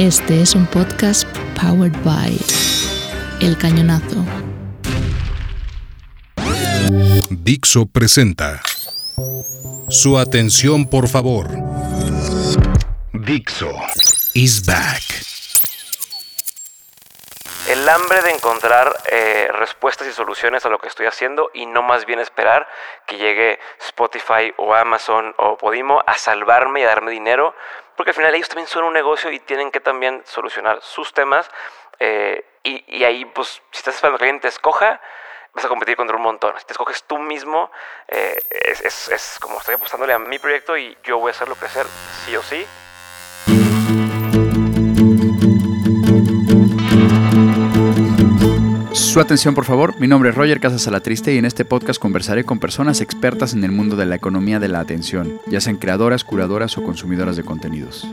Este es un podcast powered by El Cañonazo. Dixo presenta. Su atención, por favor. Dixo is back. El hambre de encontrar eh, respuestas y soluciones a lo que estoy haciendo y no más bien esperar que llegue Spotify o Amazon o Podimo a salvarme y a darme dinero, porque al final ellos también son un negocio y tienen que también solucionar sus temas. eh, y, ahí, pues, si estás esperando que alguien te escoja, vas a competir contra un montón. Si te escoges tú mismo, eh, es, es, es como estoy apostándole a mi proyecto y yo voy a hacerlo crecer sí o sí. Su atención, por favor. Mi nombre es Roger Casas Alatriste y en este podcast conversaré con personas expertas en el mundo de la economía de la atención, ya sean creadoras, curadoras o consumidoras de contenidos.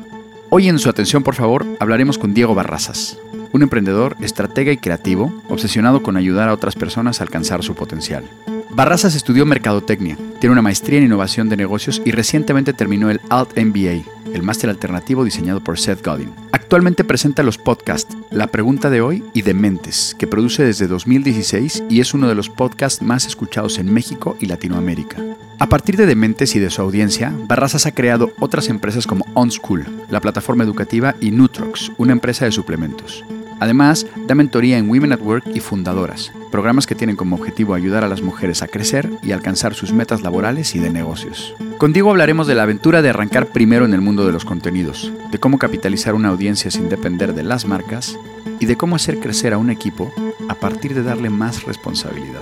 Hoy en Su atención, por favor, hablaremos con Diego Barrazas, un emprendedor, estratega y creativo, obsesionado con ayudar a otras personas a alcanzar su potencial. Barrazas estudió mercadotecnia, tiene una maestría en innovación de negocios y recientemente terminó el Alt MBA, el máster alternativo diseñado por Seth Godin. Actualmente presenta los podcasts La Pregunta de Hoy y Dementes, que produce desde 2016 y es uno de los podcasts más escuchados en México y Latinoamérica. A partir de Dementes y de su audiencia, Barrazas ha creado otras empresas como OnSchool, la plataforma educativa, y Nutrox, una empresa de suplementos. Además, da mentoría en Women at Work y Fundadoras, programas que tienen como objetivo ayudar a las mujeres a crecer y alcanzar sus metas laborales y de negocios. Con Diego hablaremos de la aventura de arrancar primero en el mundo de los contenidos, de cómo capitalizar una audiencia sin depender de las marcas y de cómo hacer crecer a un equipo a partir de darle más responsabilidad.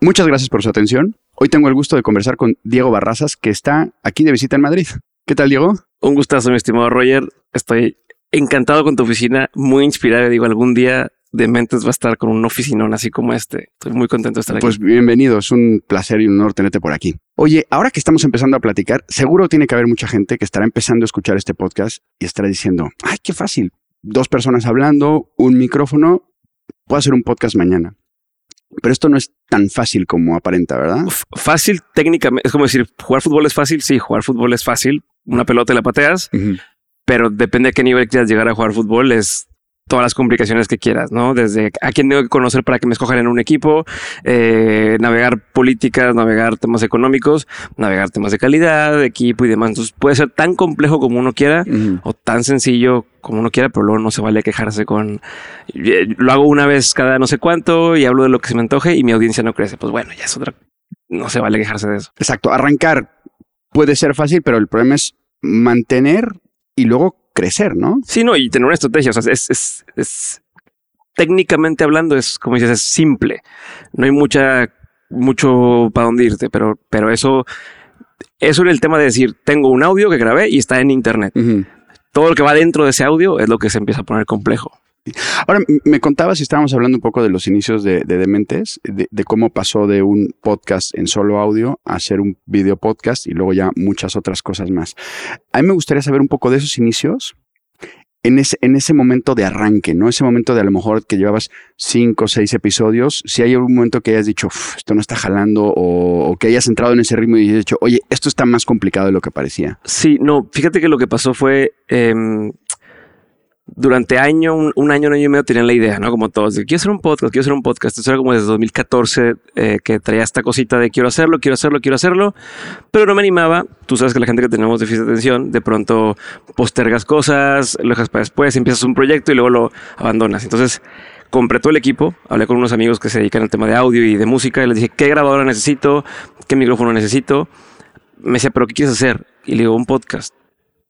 Muchas gracias por su atención. Hoy tengo el gusto de conversar con Diego Barrazas, que está aquí de visita en Madrid. ¿Qué tal, Diego? Un gustazo, mi estimado Roger. Estoy encantado con tu oficina, muy inspirado. Digo, algún día de mentes va a estar con un oficinón así como este. Estoy muy contento de estar Pues aquí. bienvenido, es un placer y un honor tenerte por aquí. Oye, ahora que estamos empezando a platicar, seguro tiene que haber mucha gente que estará empezando a escuchar este podcast y estará diciendo, ay, qué fácil, dos personas hablando, un micrófono, puedo hacer un podcast mañana. Pero esto no es tan fácil como aparenta, ¿verdad? Fácil técnicamente, es como decir, jugar fútbol es fácil. Sí, jugar fútbol es fácil. Una pelota y la pateas. Pero depende a qué nivel quieras llegar a jugar fútbol. Es todas las complicaciones que quieras, ¿no? Desde a quién tengo que conocer para que me escojan en un equipo, eh, navegar políticas, navegar temas económicos, navegar temas de calidad, de equipo y demás. Entonces puede ser tan complejo como uno quiera o tan sencillo como uno quiera, pero luego no se vale quejarse con eh, lo hago una vez cada no sé cuánto y hablo de lo que se me antoje y mi audiencia no crece. Pues bueno, ya es otra. No se vale quejarse de eso. Exacto, arrancar puede ser fácil, pero el problema es mantener y luego crecer, ¿no? Sí, no, y tener una estrategia. O sea, es, es, es técnicamente hablando, es como dices, es simple. No hay mucha, mucho para dónde irte, pero, pero eso, eso en el tema de decir, tengo un audio que grabé y está en internet. Todo lo que va dentro de ese audio es lo que se empieza a poner complejo. Ahora, me contabas y estábamos hablando un poco de los inicios de, de Dementes, de, cómo pasó de un podcast en solo audio a hacer un video podcast y luego ya muchas otras cosas más. A mí me gustaría saber un poco de esos inicios en ese, en ese momento de arranque, ¿no? Ese momento de a lo mejor que llevabas cinco o seis episodios, si hay algún momento que hayas dicho, "Uf, esto no está jalando o, o que hayas entrado en ese ritmo y hayas dicho, oye, esto está más complicado de lo que parecía. Sí, no, fíjate que lo que pasó fue em, durante año, un, un año, un año y medio tenían la idea, ¿no? Como todos, de quiero hacer un podcast, quiero hacer un podcast. Eso era como desde 2014 eh, que traía esta cosita de quiero hacerlo, quiero hacerlo, quiero hacerlo, pero no me animaba. Tú sabes que la gente que tenemos déficit de atención, de pronto postergas cosas, lo dejas para después, empiezas un proyecto y luego lo abandonas. Entonces, compré todo el equipo, hablé con unos amigos que se dedican al tema de audio y de música y les dije, ¿qué grabadora necesito? ¿Qué micrófono necesito? me decía, ¿pero qué quieres hacer? Y le digo, un podcast.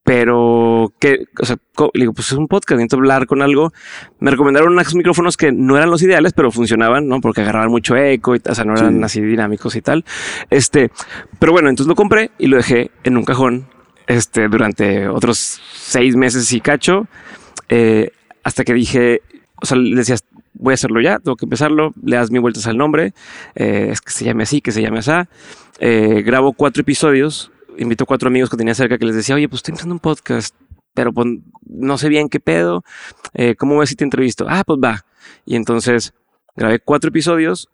Pero, ¿qué? O sea, le digo, pues es un podcast, necesito hablar con algo. Me recomendaron unos micrófonos que no eran los ideales, pero funcionaban, ¿no? Porque agarraban mucho eco y, o sea, no eran Sí. así dinámicos y tal. Este, pero bueno, entonces lo compré y lo dejé en un cajón, este, durante otros seis meses y cacho, eh, hasta que dije, o sea, le decías, voy a hacerlo ya, tengo que empezarlo, le das mil vueltas al nombre, eh, es que se llame así, que se llame así. Eh, grabo cuatro episodios, invito cuatro amigos que tenía cerca que les decía, oye, pues estoy empezando un podcast, pero pues, no sé bien qué pedo, eh, ¿cómo ves si te entrevisto? Ah, pues va. Y entonces grabé cuatro episodios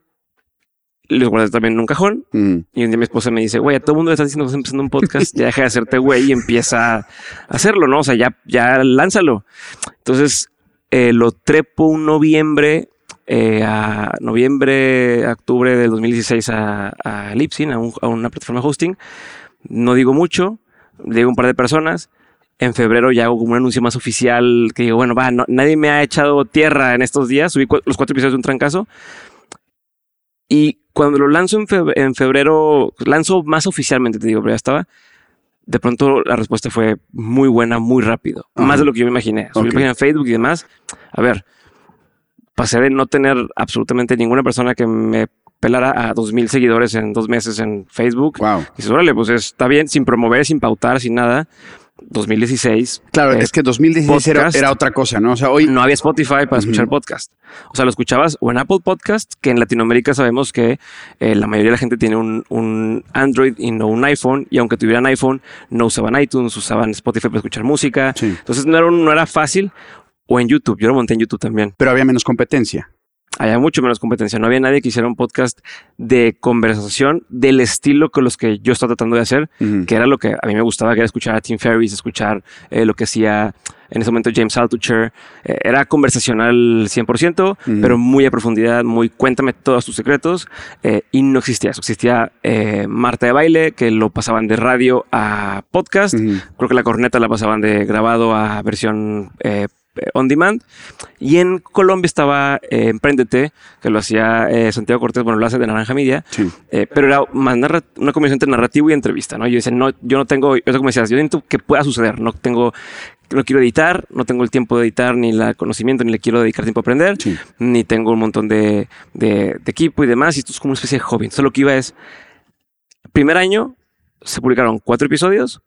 los guardé también en un cajón. Mm. Y un día mi esposa me dice, güey, a todo el mundo le está diciendo que estás empezando un podcast, ya deja de hacerte güey y empieza a hacerlo, ¿no? O sea, ya, ya lánzalo. Entonces, eh, lo trepo un noviembre, eh, a noviembre, octubre del 2016 a, a Libsyn, a, un- a una plataforma de hosting. No digo mucho, le digo un par de personas. En febrero ya hago como un anuncio más oficial que digo, bueno, va, no- nadie me ha echado tierra en estos días. Subí los cuatro episodios de un trancazo. Y cuando lo lanzo en febrero, en febrero, lanzo más oficialmente, te digo, pero ya estaba. De pronto la respuesta fue muy buena, muy rápido. Ajá. Más de lo que yo me imaginé. Subí Ok. página en Facebook y demás. A ver, pasé de no tener absolutamente ninguna persona que me pelara a dos mil seguidores en dos meses en Facebook. Wow. Y dices, órale, pues está bien, sin promover, sin pautar, sin nada. 2016. Claro, eh, es que 2016 era, era otra cosa, ¿no? O sea, hoy. no había Spotify para escuchar Ujú. podcast. O sea, lo escuchabas o en Apple Podcast, que en Latinoamérica sabemos que eh, la mayoría de la gente tiene un, un Android y no un iPhone. Y aunque tuvieran iPhone, no usaban iTunes, usaban Spotify para escuchar música. Sí. Entonces no era, no era fácil. O en YouTube. Yo lo monté en YouTube también. Pero había menos competencia. Había mucho menos competencia. No había nadie que hiciera un podcast de conversación del estilo con los que yo estaba tratando de hacer que era lo que a mí me gustaba, que era escuchar a Tim Ferriss, escuchar eh, lo que hacía en ese momento James Altucher. Eh, era conversacional 100%, Ujú. pero muy a profundidad, muy cuéntame todos tus secretos. eh, y no existía eso. Existía Marta de Baile, que lo pasaban de radio a podcast. Creo que la corneta la pasaban de grabado a versión on demand. Y en Colombia estaba eh, Emprendete, que lo hacía eh, Santiago Cortés, bueno, lo hace de Naranja Media. Sí. Eh, pero era más una combinación entre narrativo y entrevista, ¿no? Yo decía, no, yo no tengo, eso como decías, yo necesito que pueda suceder, no tengo, no quiero editar, no tengo el tiempo de editar, ni el conocimiento, ni le quiero dedicar tiempo a aprender, Sí. ni tengo un montón de, de- de equipo y demás, y esto es como una especie de hobby. Entonces lo que iba es, primer año se publicaron cuatro episodios,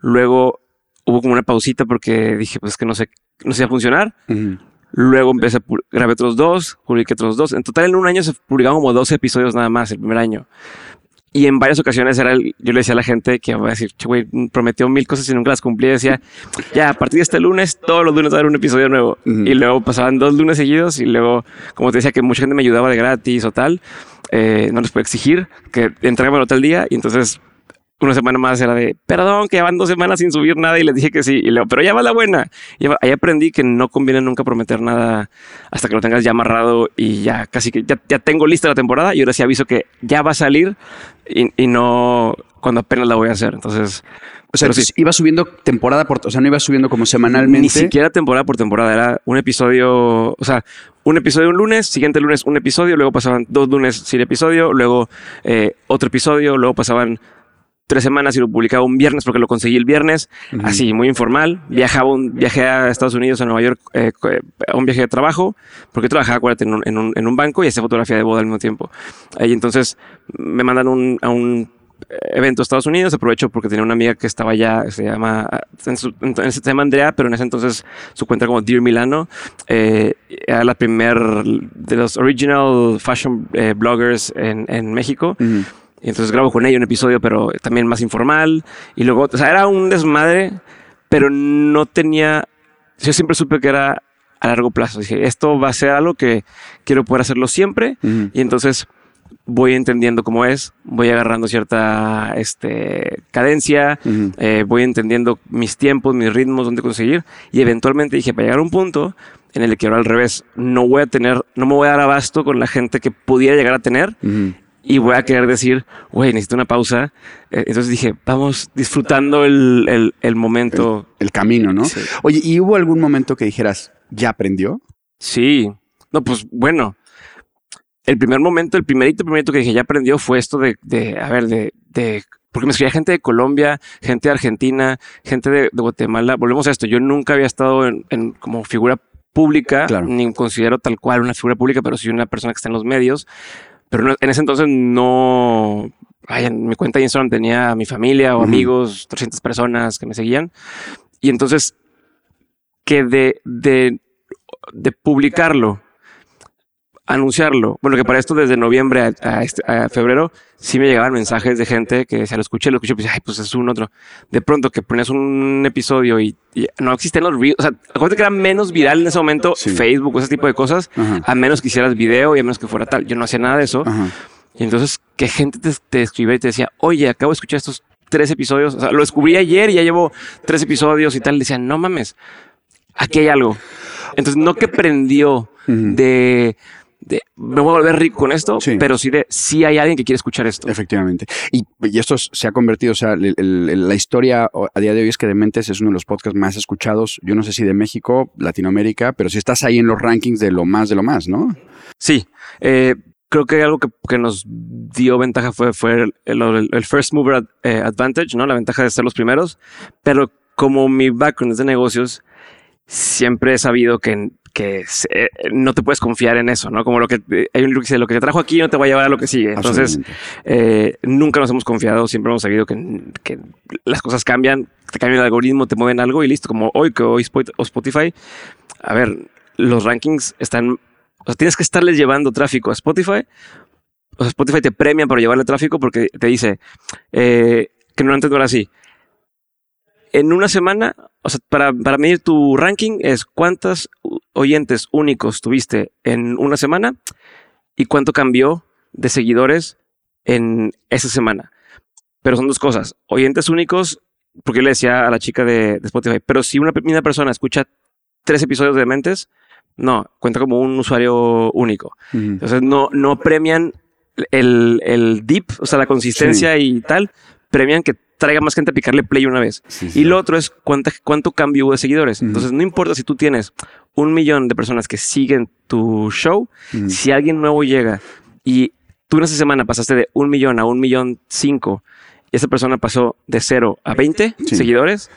luego hubo como una pausita porque dije, pues que no sé, no sé a funcionar, Ujú. Luego empecé a grabé otros dos, publiqué otros dos. En total, en un año se publicaban como 12 episodios nada más el primer año. Y en varias ocasiones era el- yo le decía a la gente que va a decir, "Che, güey, prometió mil cosas y nunca las cumplía. Decía, ya, a partir de este lunes, todos los lunes va a haber un episodio nuevo. Ujú. Y luego pasaban dos lunes seguidos y luego, como te decía, que mucha gente me ayudaba de gratis o tal, eh, no les puedo exigir que entrégamelo tal día. Y entonces una semana más era de, perdón, que ya van dos semanas sin subir nada y les dije que sí. Y luego, pero ya va la buena. Y ahí aprendí que no conviene nunca prometer nada hasta que lo tengas ya amarrado y ya casi que ya, ya tengo lista la temporada y ahora sí aviso que ya va a salir y, y no cuando apenas la voy a hacer. Entonces, O sea, sí. iba subiendo temporada por, o sea, no iba subiendo como semanalmente. ni siquiera temporada por temporada, era un episodio, o sea, un episodio un lunes, siguiente lunes un episodio, luego pasaban dos lunes sin episodio, luego eh, otro episodio, luego pasaban tres semanas y lo publicaba un viernes porque lo conseguí el viernes, Ujú. así muy informal. Viajaba un viaje a Estados Unidos, a Nueva York, eh, co- eh, a un viaje de trabajo, porque trabajaba, acuérdate, en un, en un, en un banco y hacía fotografía de boda al mismo tiempo. Ahí entonces me mandan un, a un evento a Estados Unidos, aprovecho porque tenía una amiga que estaba allá, se llama, en su- en- se llama Andrea, pero en ese entonces su cuenta como Dear Milano, eh, era la primer de los original fashion eh, bloggers en, en México. Ujú. Y entonces grabo con ella un episodio, pero también más informal. Y luego, o sea, era un desmadre, pero no tenía. Yo siempre supe que era a largo plazo. Dije, esto va a ser algo que quiero poder hacerlo siempre. Y entonces voy entendiendo cómo es, voy agarrando cierta este, cadencia, eh, voy entendiendo mis tiempos, mis ritmos, dónde conseguir. Y eventualmente dije, para llegar a un punto en el que ahora al revés, no voy a tener, no me voy a dar abasto con la gente que pudiera llegar a tener. Y voy a querer decir, güey, necesito una pausa. Eh, entonces dije, vamos disfrutando el, el- el momento. El camino, ¿no? Sí. Oye, ¿y hubo algún momento que dijeras, ya aprendió? Sí. No, pues bueno. El primer momento, el primerito, primerito que dije, ya aprendió fue esto de, de a ver, de, de, porque me escribía gente de Colombia, gente de Argentina, gente de, de Guatemala. Volvemos a esto. Yo nunca había estado en, en como figura pública, Claro. ni considero tal cual una figura pública, pero sí una persona que está en los medios. Pero no- en ese entonces no, vaya, en mi cuenta de Instagram tenía a mi familia o amigos, 300 personas que me seguían. Y entonces que de, de, de publicarlo, anunciarlo, bueno, que para esto desde noviembre a, a este- a febrero sí me llegaban mensajes de gente que se lo escuché, lo escuché, pues, ay, pues es un otro. De pronto que ponías un episodio y, y no existen los reels, o sea, acuérdate que era menos viral en ese momento Sí. Facebook o ese tipo de cosas, Ajá. a menos que hicieras video y a menos que fuera tal. Yo no hacía nada de eso. Ajá. Y entonces, que gente te, te escribía y te decía, oye, acabo de escuchar estos tres episodios. O sea, lo descubrí ayer y ya llevo tres episodios y tal. Y decían, no mames, aquí hay algo. Entonces, no que prendió de, de me voy a volver rico con esto, Sí. pero sí de sí hay alguien que quiere escuchar esto. Efectivamente. Y, y esto se ha convertido, o sea, el- el- la historia a día de hoy es que Dementes es uno de los podcasts más escuchados, yo no sé si de México, Latinoamérica, pero si estás ahí en los rankings de lo más de lo más, ¿no? Sí, eh, creo que algo que, que nos dio ventaja fue, fue el, el- el first mover ad- eh, advantage, ¿no? La ventaja de ser los primeros. Pero como mi background es de negocios, siempre he sabido que, que eh, no te puedes confiar en eso, ¿no? Como lo que eh, hay un dice, lo que te trajo aquí no te va a llevar a lo que sigue. Entonces, eh, nunca nos hemos confiado, siempre hemos sabido que, que las cosas cambian, te cambian el algoritmo, te mueven algo y listo. Como hoy que hoy Spotify, a ver, los rankings están, o sea, tienes que estarles llevando tráfico a Spotify. O sea, Spotify te premia por llevarle tráfico porque te dice eh, que no antes no era así. En una semana, o sea, para, para medir tu ranking es cuántos oyentes únicos tuviste en una semana y cuánto cambió de seguidores en esa semana. Pero son dos cosas. Oyentes únicos, porque yo le decía a la chica de, de Spotify, pero si una persona escucha tres episodios de Mentes, no, cuenta como un usuario único. Entonces no, no premian el, el deep, o sea, la consistencia y tal, premian que traiga más gente a picarle play una vez. Sí, sí. Y lo otro es cuánta, cuánto cambio hubo de seguidores. Entonces no importa si tú tienes un millón de personas que siguen tu show, si alguien nuevo llega y tú en esa semana pasaste de un millón a un millón cinco y esa persona pasó de cero a 20 Sí. seguidores,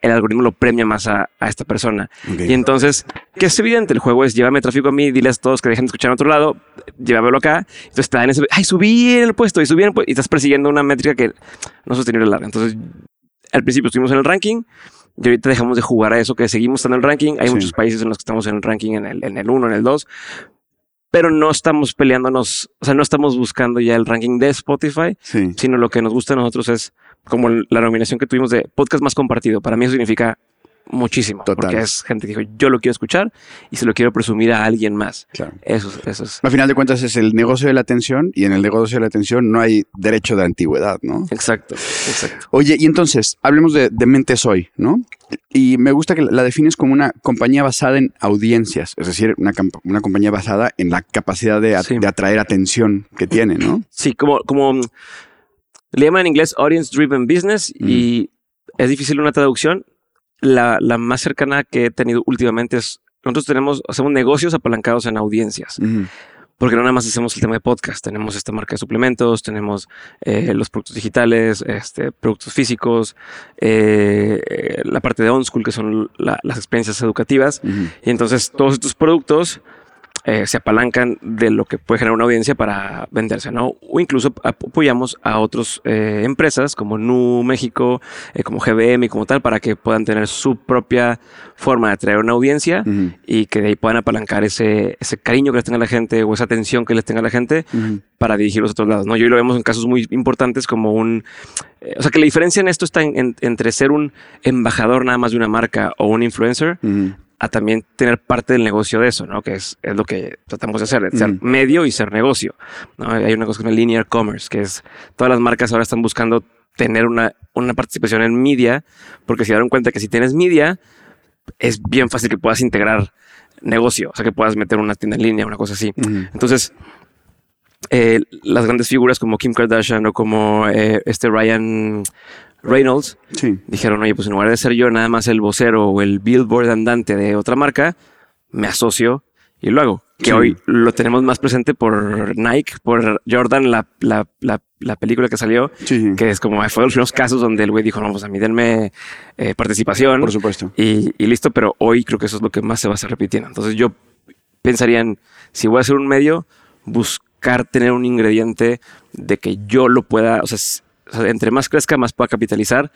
el algoritmo lo premia más a, a esta persona. Y entonces, que es evidente, el juego es llévame tráfico a mí, diles a todos que dejen de escuchar en otro lado, llévamelo acá. Entonces te dan ese, ay, subí en el puesto y subí en el puesto y estás persiguiendo una métrica que no es sostenible larga. Entonces, al principio estuvimos en el ranking y ahorita dejamos de jugar a eso, que seguimos estando en el ranking. Hay Sí. muchos países en los que estamos en el ranking en el, en el 1, en el 2, pero no estamos peleándonos, o sea, no estamos buscando ya el ranking de Spotify, Sí. sino lo que nos gusta a nosotros es como la nominación que tuvimos de podcast más compartido. Para mí eso significa muchísimo, Total. porque es gente que dijo, yo lo quiero escuchar y se lo quiero presumir a alguien más. Claro. Eso, es- eso es Al final de cuentas es el negocio de la atención y en el negocio de la atención no hay derecho de antigüedad, ¿no? exacto, exacto. Oye, y entonces, hablemos de, de Mentes Hoy, ¿no? Y me gusta que la defines como una compañía basada en audiencias, es decir, una, una compañía basada en la capacidad de, Sí. de atraer atención que tiene, ¿no? Sí, como, como mm, le llaman en inglés Audience Driven Business y es difícil una traducción. La, la más cercana que he tenido últimamente es, nosotros tenemos, hacemos negocios apalancados en audiencias. Porque no nada más hacemos el tema de podcast, tenemos esta marca de suplementos, tenemos eh, los productos digitales, este, productos físicos, eh, eh, la parte de OnSchool, que son la- las experiencias educativas. Y entonces todos estos productos eh, se apalancan de lo que puede generar una audiencia para venderse, ¿no? O incluso ap- apoyamos a otras empresas como Nu México, eh, como GBM y como tal, para que puedan tener su propia forma de atraer una audiencia Ujú. y que de ahí puedan apalancar ese, ese cariño que les tenga la gente o esa atención que les tenga la gente para dirigirlos a otros lados. ¿no? Yo lo vemos en casos muy importantes como un... eh, o sea, que la diferencia en esto está en- en- entre ser un embajador nada más de una marca o un influencer. A también tener parte del negocio de eso, ¿no? Que es, es lo que tratamos de hacer, de ser Mm. medio y ser negocio. ¿no? Hay una cosa que se llama linear commerce, que es todas las marcas ahora están buscando tener una, una participación en media, porque se dieron cuenta que si tienes media, es bien fácil que puedas integrar negocio, o sea, que puedas meter una tienda en línea, una cosa así. Entonces, eh, las grandes figuras como Kim Kardashian o como eh, este Ryan Reynolds Sí. dijeron, oye, pues en lugar de ser yo nada más el vocero o el billboard andante de otra marca, me asocio y lo hago. Que Sí. hoy lo tenemos más presente por Nike, por Jordan, la, la, la, la película que salió, Sí, que es como fue de los primeros casos donde el güey dijo, no, pues a mí denme eh, participación Por supuesto. y, y listo, pero hoy creo que eso es lo que más se va a estar repitiendo. Entonces yo pensaría en, si voy a hacer un medio, buscar tener un ingrediente de que yo lo pueda, o sea, o sea, entre más crezca, más pueda capitalizar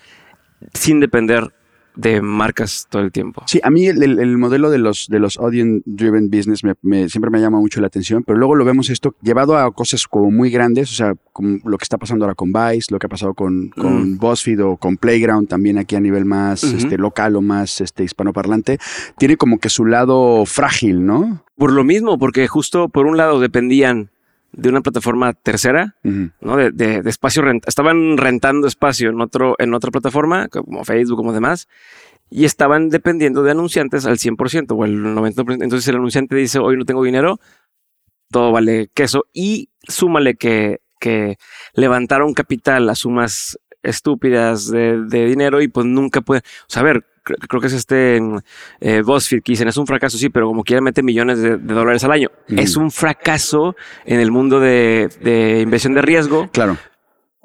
sin depender de marcas todo el tiempo. Sí, a mí el, el- el modelo de los, de los driven business me, me- siempre me llama mucho la atención, pero luego lo vemos esto llevado a cosas como muy grandes, o sea, como lo que está pasando ahora con Vice, lo que ha pasado con, con BuzzFeed o con Playground también aquí a nivel más este, local o más este, hispanoparlante, tiene como que su lado frágil, ¿no? Por lo mismo, porque justo por un lado dependían de una plataforma tercera. ¿no? De, de- de espacio renta. Estaban rentando espacio en otro, en otra plataforma, como Facebook, como demás, y estaban dependiendo de anunciantes al 100% o el 90%. Entonces el anunciante dice, hoy no tengo dinero, todo vale queso. Y súmale que, que levantaron capital a sumas estúpidas de, de dinero y pues nunca puede, o sea, a ver, creo, creo que es este eh, BuzzFeed que dicen, es un fracaso, sí, pero como quiera mete millones de, de dólares al año. Ujú. Es un fracaso en el mundo de, de inversión de riesgo, Claro.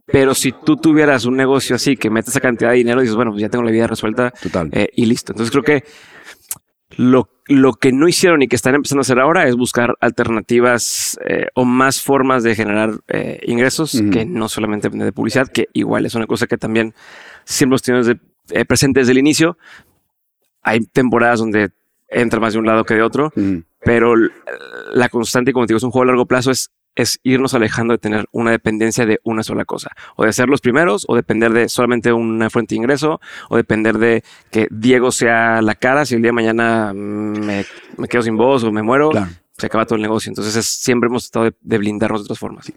pero si tú tuvieras un negocio así que metes esa cantidad de dinero, dices, bueno, pues ya tengo la vida resuelta Total. eh, y listo. Entonces creo que lo, lo que no hicieron y que están empezando a hacer ahora es buscar alternativas eh, o más formas de generar eh, ingresos que no solamente depende de publicidad, que igual es una cosa que también siempre hemos tenido desde- eh, presente desde el inicio. Hay temporadas donde entra más de un lado que de otro, Ujú. pero la constante, como te digo, es un juego a largo plazo, es, es irnos alejando de tener una dependencia de una sola cosa, o de ser los primeros, o depender de solamente una fuente de ingreso, o depender de que Diego sea la cara, si el día de mañana mm, me, me quedo sin voz o me muero, Claro. Se acaba todo el negocio. Entonces es- siempre hemos tratado de, de blindarnos de otras formas.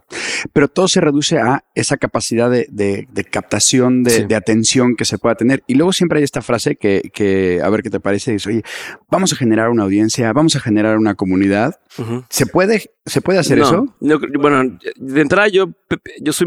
Pero todo se reduce a esa capacidad de, de- de captación, de, Sí. de atención que se pueda tener. Y luego siempre hay esta frase que, que, a ver qué te parece, dice, oye, vamos a generar una audiencia, vamos a generar una comunidad. Ujú. ¿Se puede, ¿se puede hacer No, eso? yo- bueno, de entrada yo, yo soy,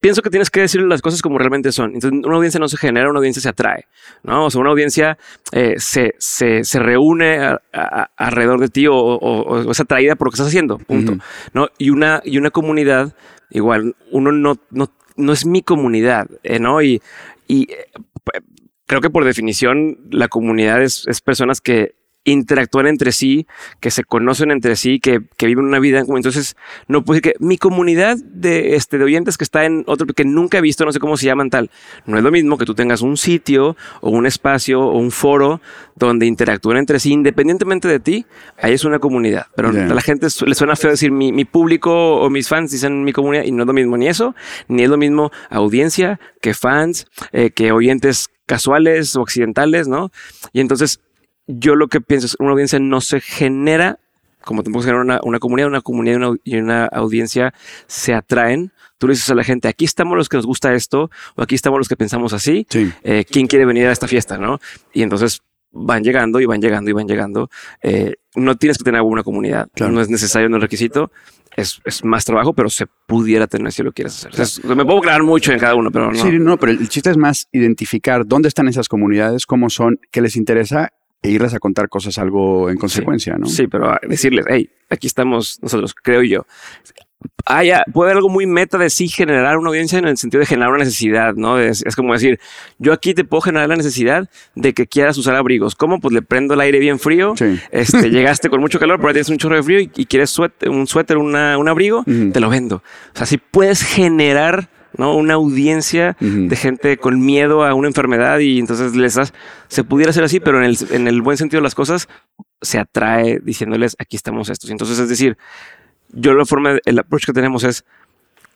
pienso que tienes que decir las cosas como realmente son. Entonces, una audiencia no se genera, una audiencia se atrae, ¿no? O sea, una audiencia eh, se, se, se reúne a- a- alrededor de ti o, o- o es atraída por lo que estás haciendo, punto. ¿no? Y una, y una comunidad, igual, uno no, no, no es mi comunidad, eh, ¿no? Y, y eh, creo que por definición la comunidad es, es personas que interactúan entre sí, que se conocen entre sí, que, que viven una vida. Entonces, no puedo decir que mi comunidad de, este, de oyentes que está en otro, que nunca he visto, no sé cómo se llaman tal, no es lo mismo que tú tengas un sitio o un espacio o un foro donde interactúan entre sí, independientemente de ti, ahí es una comunidad. Pero a la gente le suena feo decir mi, mi público o mis fans dicen mi comunidad y no es lo mismo ni eso, ni es lo mismo audiencia que fans, eh, que oyentes casuales o accidentales, ¿no? Y entonces yo lo que pienso es una audiencia no se genera, como tampoco se genera una, una comunidad, una comunidad y una, y una audiencia se atraen. Tú le dices a la gente, aquí estamos los que nos gusta esto, o aquí estamos los que pensamos así. Sí. Eh, ¿Quién quiere venir a esta fiesta? ¿no? Y entonces van llegando y van llegando y van llegando. Eh, no tienes que tener una comunidad, Claro. no es necesario, no es requisito. Es, es más trabajo, pero se pudiera tener si lo quieres hacer. O sea, es- me puedo crear mucho en cada uno, pero no. Sí, no, pero el chiste es más identificar dónde están esas comunidades, cómo son, qué les interesa e irles a contar cosas algo en consecuencia, ¿no? Sí, pero a decirles, hey, aquí estamos nosotros, creo yo. Ah, puede haber algo muy meta de sí generar una audiencia en el sentido de generar una necesidad, ¿no? Es, es como decir, yo aquí te puedo generar la necesidad de que quieras usar abrigos. ¿Cómo? Pues le prendo el aire bien frío. Sí. Este, llegaste con mucho calor, pero ahora tienes un chorro de frío y, y quieres suéter, un suéter, una- un abrigo, te lo vendo. O sea, si puedes generar ¿no? una audiencia de gente con miedo a una enfermedad y entonces les das, se pudiera hacer así, pero en el, en el buen sentido de las cosas, se atrae diciéndoles aquí estamos estos. Entonces, es decir, yo la forma, el approach que tenemos es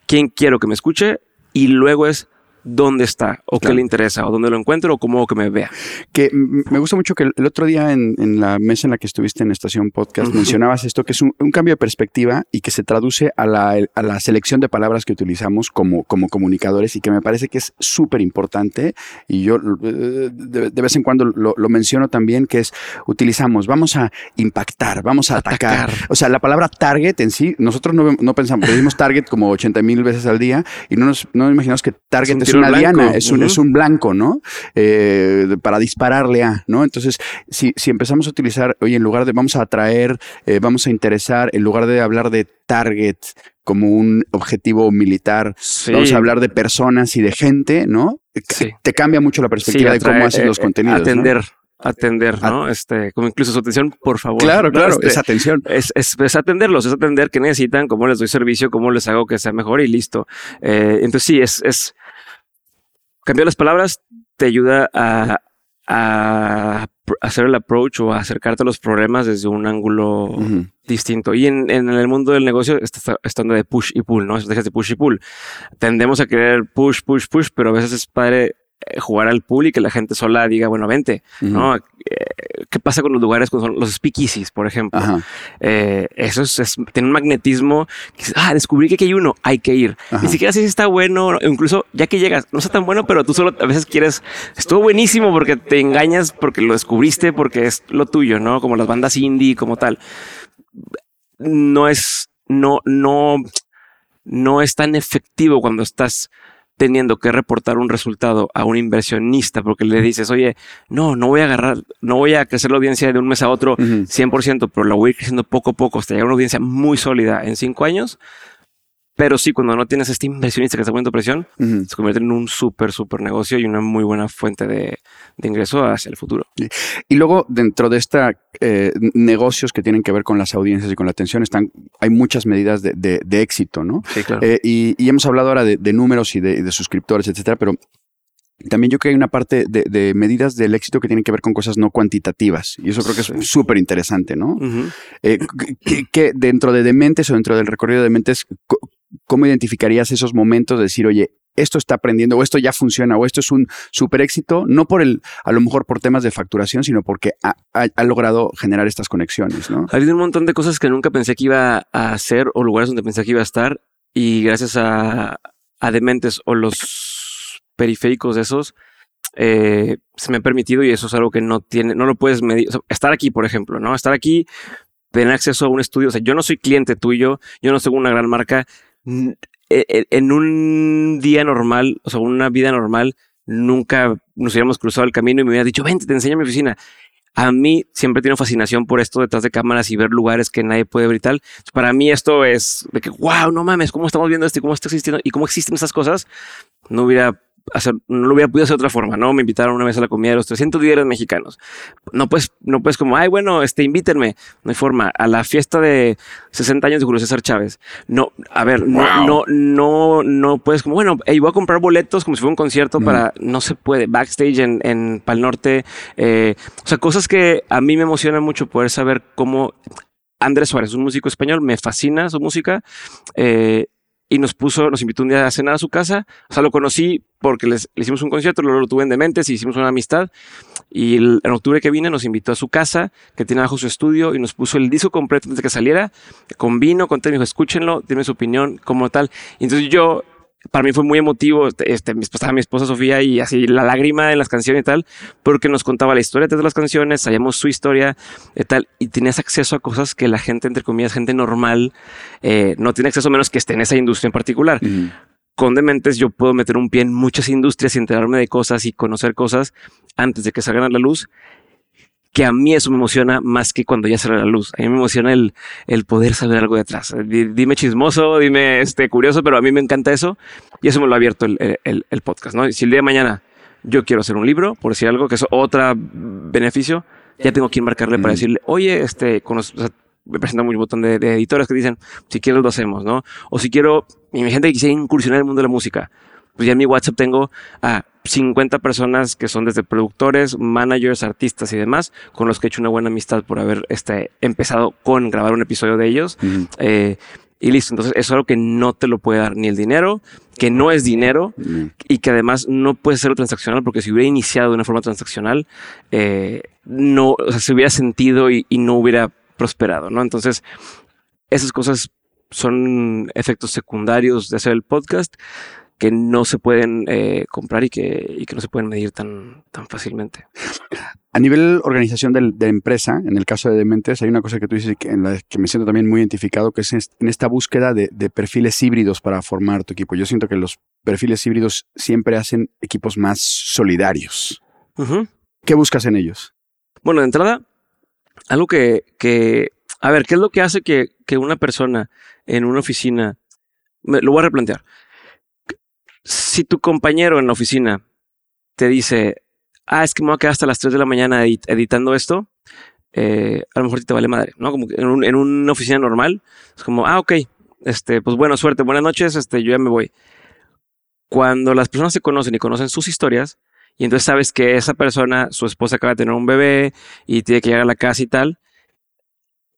quién quiero que me escuche y luego es dónde está o Claro. qué le interesa o dónde lo encuentro o cómo que me vea. Que me gusta mucho que el, otro día en, en la mesa en la que estuviste en Estación Podcast mencionabas esto, que es un, un cambio de perspectiva y que se traduce a la, a la selección de palabras que utilizamos como, como comunicadores y que me parece que es súper importante y yo eh, de, de vez en cuando lo, lo menciono también, que es utilizamos, vamos a impactar, vamos a atacar. Atacar. O sea, la palabra target en sí, nosotros no, no pensamos, decimos target como 80 mil veces al día y no nos no imaginamos que target un es, una blanco. diana, es un, Ujú. es un blanco, ¿no? Eh, para dispararle a, ¿no? Entonces, si, si empezamos a utilizar, oye, en lugar de vamos a atraer, eh, vamos a interesar, en lugar de hablar de target como un objetivo militar, Sí. vamos a hablar de personas y de gente, ¿no? Sí. Te cambia mucho la perspectiva Sí, de cómo haces eh, los contenidos. ¿no? Atender, atender, ¿no? Este, como incluso su atención, por favor. Claro, claro, Este, esa atención. es, es, es atenderlos, es atender qué necesitan, cómo les doy servicio, cómo les hago que sea mejor y listo. Eh, entonces sí, es, es cambiar las palabras te ayuda a, hacer el approach o a acercarte a los problemas desde un ángulo distinto. Y en, en el mundo del negocio está estando de push y pull, ¿no? Dejas de push y pull. Tendemos a querer push, push, push, pero a veces es padre jugar al público y que la gente sola diga, bueno, vente, ¿no? Eh, ¿Qué pasa con los lugares con los speakeasies, por ejemplo? Eh, eso es, es- tiene un magnetismo. que ah, descubrí que aquí hay uno, hay que ir. Ajá. Ni siquiera sé si está bueno, incluso ya que llegas, no está tan bueno, pero tú solo a veces quieres, estuvo buenísimo porque te engañas, porque lo descubriste, porque es lo tuyo, ¿no? Como las bandas indie, como tal. No es, no, no, no es tan efectivo cuando estás teniendo que reportar un resultado a un inversionista porque le dices, oye, no, no voy a agarrar, no voy a crecer la audiencia de un mes a otro Ujú. 100%, pero la voy a ir creciendo poco a poco hasta llegar a una audiencia muy sólida en cinco años. Pero sí, cuando no tienes este inversionista que está poniendo presión, Ujú. se convierte en un súper, súper negocio y una muy buena fuente de, de ingreso hacia el futuro. Y luego, dentro de esta eh, negocios que tienen que ver con las audiencias y con la atención, están, hay muchas medidas de, de- de éxito, ¿no? Sí, claro. Eh, y, y hemos hablado ahora de, números y de, suscriptores, etcétera, pero también yo creo que hay una parte de, medidas del éxito que tienen que ver con cosas no cuantitativas. Y eso creo que Sí. es súper interesante, ¿no? Ujú. Eh, que, que dentro de Dementes o dentro del recorrido de Dementes, ¿cómo identificarías esos momentos de decir, oye, esto está aprendiendo o esto ya funciona o esto es un súper éxito, no por el, a lo mejor por temas de facturación, sino porque ha, logrado generar estas conexiones, ¿no? Ha habido un montón de cosas que nunca pensé que iba a hacer o lugares donde pensé que iba a estar y gracias a, a Dementes o los periféricos de esos eh, se me ha permitido y eso es algo que no tiene, no lo puedes medir. Estar aquí, por ejemplo, ¿no? Estar aquí, tener acceso a un estudio. O sea, yo no soy cliente tuyo, yo no soy una gran marca. E- e- En un día normal, o sea, una vida normal, nunca nos hubiéramos cruzado el camino y me hubiera dicho, vente, te enseño mi oficina. A mí siempre tiene fascinación por esto detrás de cámaras y ver lugares que nadie puede ver y tal. Para mí esto es de que, wow, no mames, cómo estamos viendo esto y cómo está existiendo y cómo existen estas cosas. No hubiera hacer, no lo hubiera podido hacer de otra forma, ¿no? Me invitaron una vez a la comida de los 300 líderes mexicanos. No puedes, no puedes como, ay, bueno, este, invítenme. No hay forma. A la fiesta de 60 años de Julio César Chávez. No, a ver, no, no, no, no puedes como, bueno, hey, voy a comprar boletos como si fuera un concierto para, no se puede, backstage en, en Pal Norte. eh, o sea, cosas que a mí me emocionan mucho poder saber cómo Andrés Suárez, un músico español, me fascina su música. eh, y nos puso, nos invitó un día a cenar a su casa. O sea, lo conocí porque les, le hicimos un concierto, luego lo tuve en Dementes y hicimos una amistad. Y en octubre que vine nos invitó a su casa, que tiene abajo su estudio, y nos puso el disco completo antes de que saliera, con vino, con té, me dijo, escúchenlo, tiene su opinión, como tal. Entonces yo, para mí fue muy emotivo, este, estaba mi esposa Sofía y así la lágrima en las canciones y tal, porque nos contaba la historia de las canciones, sabíamos su historia y tal, y tenías acceso a cosas que la gente, entre comillas, gente normal, eh, no tiene acceso a menos que esté en esa industria en particular Ujú. con Dementes yo puedo meter un pie en muchas industrias y enterarme de cosas y conocer cosas antes de que salgan a la luz, que a mí eso me emociona más que cuando ya sale la luz. A mí me emociona el, el poder saber algo detrás. Di- Dime chismoso, dime este curioso, pero a mí me encanta eso y eso me lo ha abierto el, el- el podcast. ¿no? Y si el día de mañana yo quiero hacer un libro, por decir algo, que es otro beneficio, ya tengo quien marcarle para Mm. decirle, oye, este, cono- o sea, me presentan un montón de, de editores que dicen, si quieres lo hacemos, ¿no? O si quiero, imagínate que quisiera incursionar en el mundo de la música. Pues ya en mi WhatsApp tengo a 50 personas que son desde productores, managers, artistas y demás, con los que he hecho una buena amistad por haber este, empezado con grabar un episodio de ellos. Eh, y listo, entonces eso es algo que no te lo puede dar ni el dinero, que no es dinero y que además no puede ser transaccional porque si hubiera iniciado de una forma transaccional, eh, no, o sea, se hubiera sentido y, y no hubiera prosperado, ¿no? Entonces, esas cosas son efectos secundarios de hacer el podcast que no se pueden eh, comprar y que, y que no se pueden medir tan, tan fácilmente. A nivel organización del- de, empresa, en el caso de Dementes, hay una cosa que tú dices que, en la que me siento también muy identificado, que es en esta búsqueda de, de perfiles híbridos para formar tu equipo. Yo siento que los perfiles híbridos siempre hacen equipos más solidarios. ¿Qué buscas en ellos? Bueno, de entrada, algo que, que, a ver, ¿qué es lo que hace que, que una persona en una oficina, me- lo voy a replantear. Si tu compañero en la oficina te dice, ah, es que me voy a quedar hasta las 3 de la mañana edit- editando esto, eh, a lo mejor te vale madre, ¿no? Como en, un- en una oficina normal, es como, ah, ok, este, pues bueno, suerte, buenas noches, este, yo ya me voy. Cuando las personas se conocen y conocen sus historias, y entonces sabes que esa persona, su esposa acaba de tener un bebé y tiene que llegar a la casa y tal,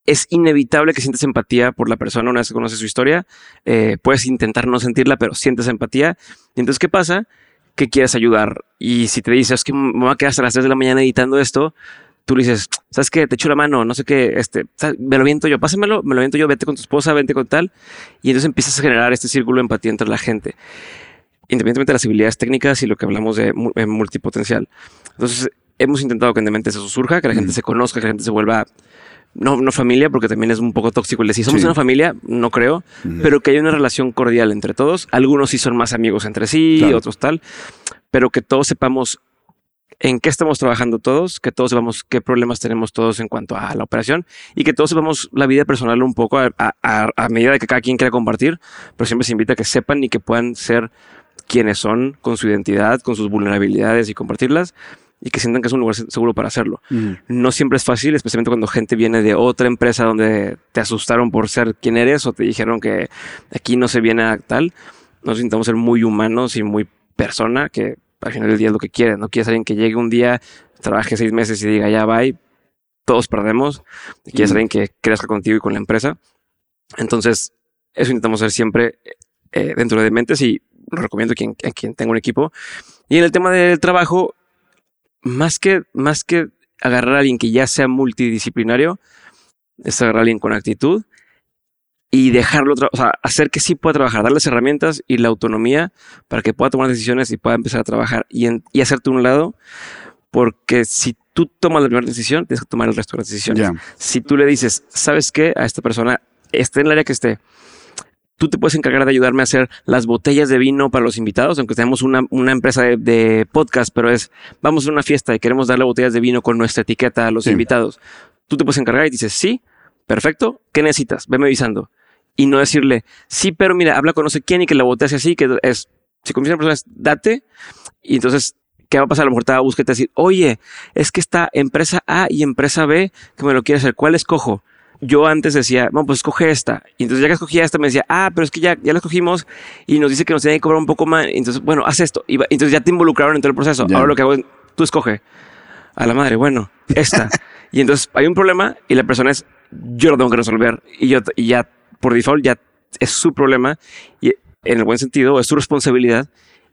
es inevitable que sientes empatía por la persona una vez que conoces su historia. Eh, puedes intentar no sentirla, pero sientes empatía. Y entonces, ¿qué pasa? que quieres ayudar. Y si te dices, es que me voy a quedar hasta las 3 de la mañana editando esto, tú le dices, ¿sabes qué? Te echo la mano, no sé qué, este, me lo viento yo, pásamelo, me lo viento yo, vete con tu esposa, vente con tal. Y entonces empiezas a generar este círculo de empatía entre la gente, independientemente de las habilidades técnicas y lo que hablamos de eh, multipotencial. Entonces, hemos intentado que en mente eso surja, que la gente se conozca, que la gente se vuelva, no, no familia, porque también es un poco tóxico el decir, somos Sí. una familia, no creo, pero que hay una relación cordial entre todos. Algunos sí son más amigos entre sí, Claro. otros tal, pero que todos sepamos en qué estamos trabajando todos, que todos sepamos qué problemas tenemos todos en cuanto a la operación y que todos sepamos la vida personal un poco a, a- a- a medida de que cada quien quiera compartir, pero siempre se invita a que sepan y que puedan ser quienes son con su identidad, con sus vulnerabilidades y compartirlas y que sientan que es un lugar se- seguro para hacerlo. Ujú. No siempre es fácil, especialmente cuando gente viene de otra empresa donde te asustaron por ser quien eres o te dijeron que aquí no se viene a tal. Nos intentamos ser muy humanos y muy persona, que al final del día es lo que quieren. No quieres alguien que llegue un día, trabaje seis meses y diga ya bye, todos perdemos. Quieres Mm. alguien que crezca contigo y con la empresa. Entonces, eso intentamos hacer siempre eh, dentro de mentes y lo recomiendo a quien, a quien tenga un equipo. Y en el tema del trabajo, más que, más que agarrar a alguien que ya sea multidisciplinario, es agarrar a alguien con actitud y dejarlo, o sea, hacer que sí pueda trabajar, darles herramientas y la autonomía para que pueda tomar decisiones y pueda empezar a trabajar y, en- y hacerte un lado, porque si tú tomas la primera decisión, tienes que tomar el resto de las decisiones. Si tú le dices, ¿sabes qué? A esta persona, esté en el área que esté, tú te puedes encargar de ayudarme a hacer las botellas de vino para los invitados, aunque tenemos una, una empresa de, de podcast, pero es, vamos a una fiesta y queremos darle botellas de vino con nuestra etiqueta a los Sí. invitados. Tú te puedes encargar y dices, sí, perfecto, ¿qué necesitas? Veme avisando. Y no decirle, sí, pero mira, habla con no sé quién y que la botella sea así, que es, si en personas, date. Y entonces, ¿qué va a pasar? A lo mejor te va a buscar y te va a decir, oye, es que está empresa A y empresa B que me lo quiere hacer. ¿Cuál escojo? Yo antes decía, no, pues escoge esta. Y entonces ya que escogía esta me decía, ah, pero es que ya, ya la escogimos y nos dice que nos tiene que cobrar un poco más. Entonces, bueno, haz esto. Y va- entonces ya te involucraron en todo el proceso. Ya. Ahora lo que hago es, tú escoge. A la madre, bueno, esta. y entonces hay un problema y la persona es, yo lo tengo que resolver. Y yo, y ya, por default, ya es su problema. Y en el buen sentido, es su responsabilidad.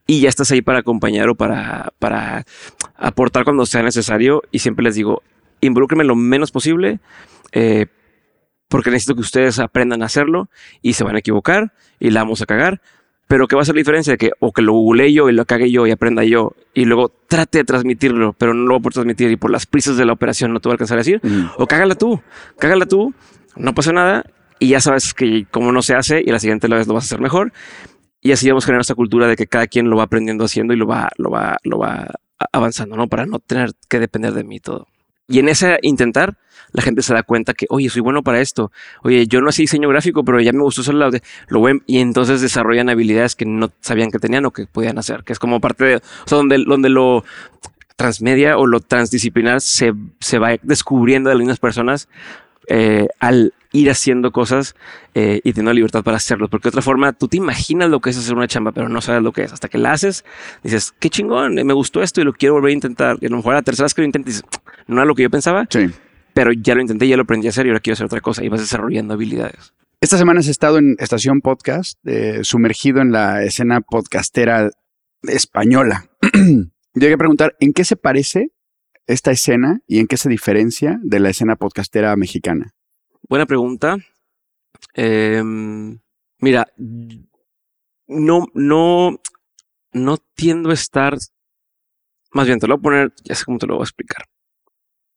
Y ya estás ahí para acompañar o para, para aportar cuando sea necesario. Y siempre les digo, involúcrenme lo menos posible. eh, porque necesito que ustedes aprendan a hacerlo y se van a equivocar y la vamos a cagar. Pero ¿qué va a ser la diferencia? Que o que lo googleé yo y lo cague yo y aprenda yo y luego trate de transmitirlo, pero no lo voy a transmitir y por las prisas de la operación no te voy a alcanzar a decir. Ujú. O cágala tú, cágala tú, no pasa nada y ya sabes que como no se hace y la siguiente vez lo vas a hacer mejor. Y así vamos generando esta cultura de que cada quien lo va aprendiendo haciendo y lo va, lo va, lo va a- avanzando, ¿no? Para no tener que depender de mí todo. Y en ese intentar, la gente se da cuenta que, oye, soy bueno para esto. Oye, yo no hacía diseño gráfico, pero ya me gustó hacer la- lo y entonces desarrollan habilidades que no sabían que tenían o que podían hacer, que es como parte de, o sea, donde, donde lo transmedia o lo transdisciplinar se, se va descubriendo de las mismas personas eh, al ir haciendo cosas eh, y teniendo libertad para hacerlo. Porque de otra forma, tú te imaginas lo que es hacer una chamba, pero no sabes lo que es. Hasta que la haces, dices, qué chingón, me gustó esto y lo quiero volver a intentar. Y a lo mejor a la tercera vez que lo intentes, no era lo que yo pensaba, Sí. pero ya lo intenté, ya lo aprendí a hacer y ahora quiero hacer otra cosa. Y vas desarrollando habilidades. Esta semana has estado en Estación Podcast, eh, sumergido en la escena podcastera española. Yo quería preguntar, ¿en qué se parece esta escena y en qué se diferencia de la escena podcastera mexicana? Buena pregunta. Em, mira, no, no, no tiendo a estar. Más bien, te lo voy a poner, ya sé cómo te lo voy a explicar.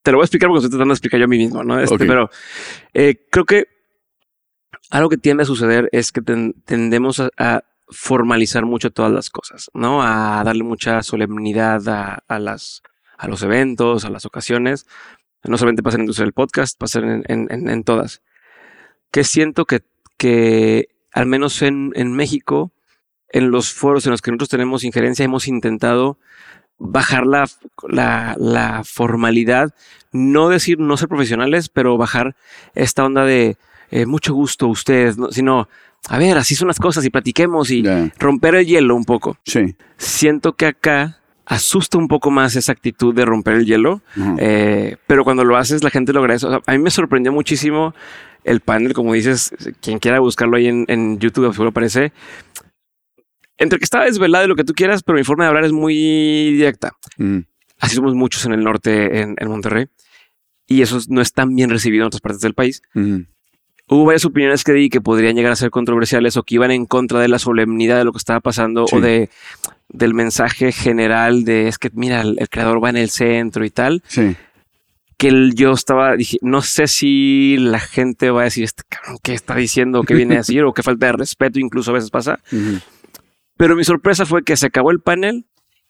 Te lo voy a explicar porque estoy tratando de explicar yo a mí mismo, ¿no? Este. Pero eh, creo que algo que tiende a suceder es que ten- tendemos a, a formalizar mucho todas las cosas, ¿no? A darle mucha solemnidad a, a las, a los eventos, a las ocasiones. No solamente pasa en la industria del podcast, pasa en, en- en- en todas. Que siento que, que al menos en, en México, en los foros en los que nosotros tenemos injerencia, hemos intentado bajar la, la, la formalidad, no decir no ser profesionales, pero bajar esta onda de eh, mucho gusto ustedes, ¿no? sino, a ver, así son las cosas y platiquemos y romper el hielo un poco. Sí. Siento que acá asusta un poco más esa actitud de romper el hielo, eh, pero cuando lo haces la gente lo agradece. O sea, a mí me sorprendió muchísimo el panel, como dices, quien quiera buscarlo ahí en, en YouTube, seguro aparece. Entre que estaba desvelado y lo que tú quieras, pero mi forma de hablar es muy directa. Mm. Así somos muchos en el norte, en, en Monterrey. Y eso no es tan bien recibido en otras partes del país. Ujú. Hubo varias opiniones que di que podrían llegar a ser controversiales o que iban en contra de la solemnidad de lo que estaba pasando Sí. o de del mensaje general de es que mira, el, el creador va en el centro y tal. Sí. Que yo estaba, dije, no sé si la gente va a decir este cabrón qué está diciendo, qué viene a decir o qué falta de respeto incluso a veces pasa. Ujú. Pero mi sorpresa fue que se acabó el panel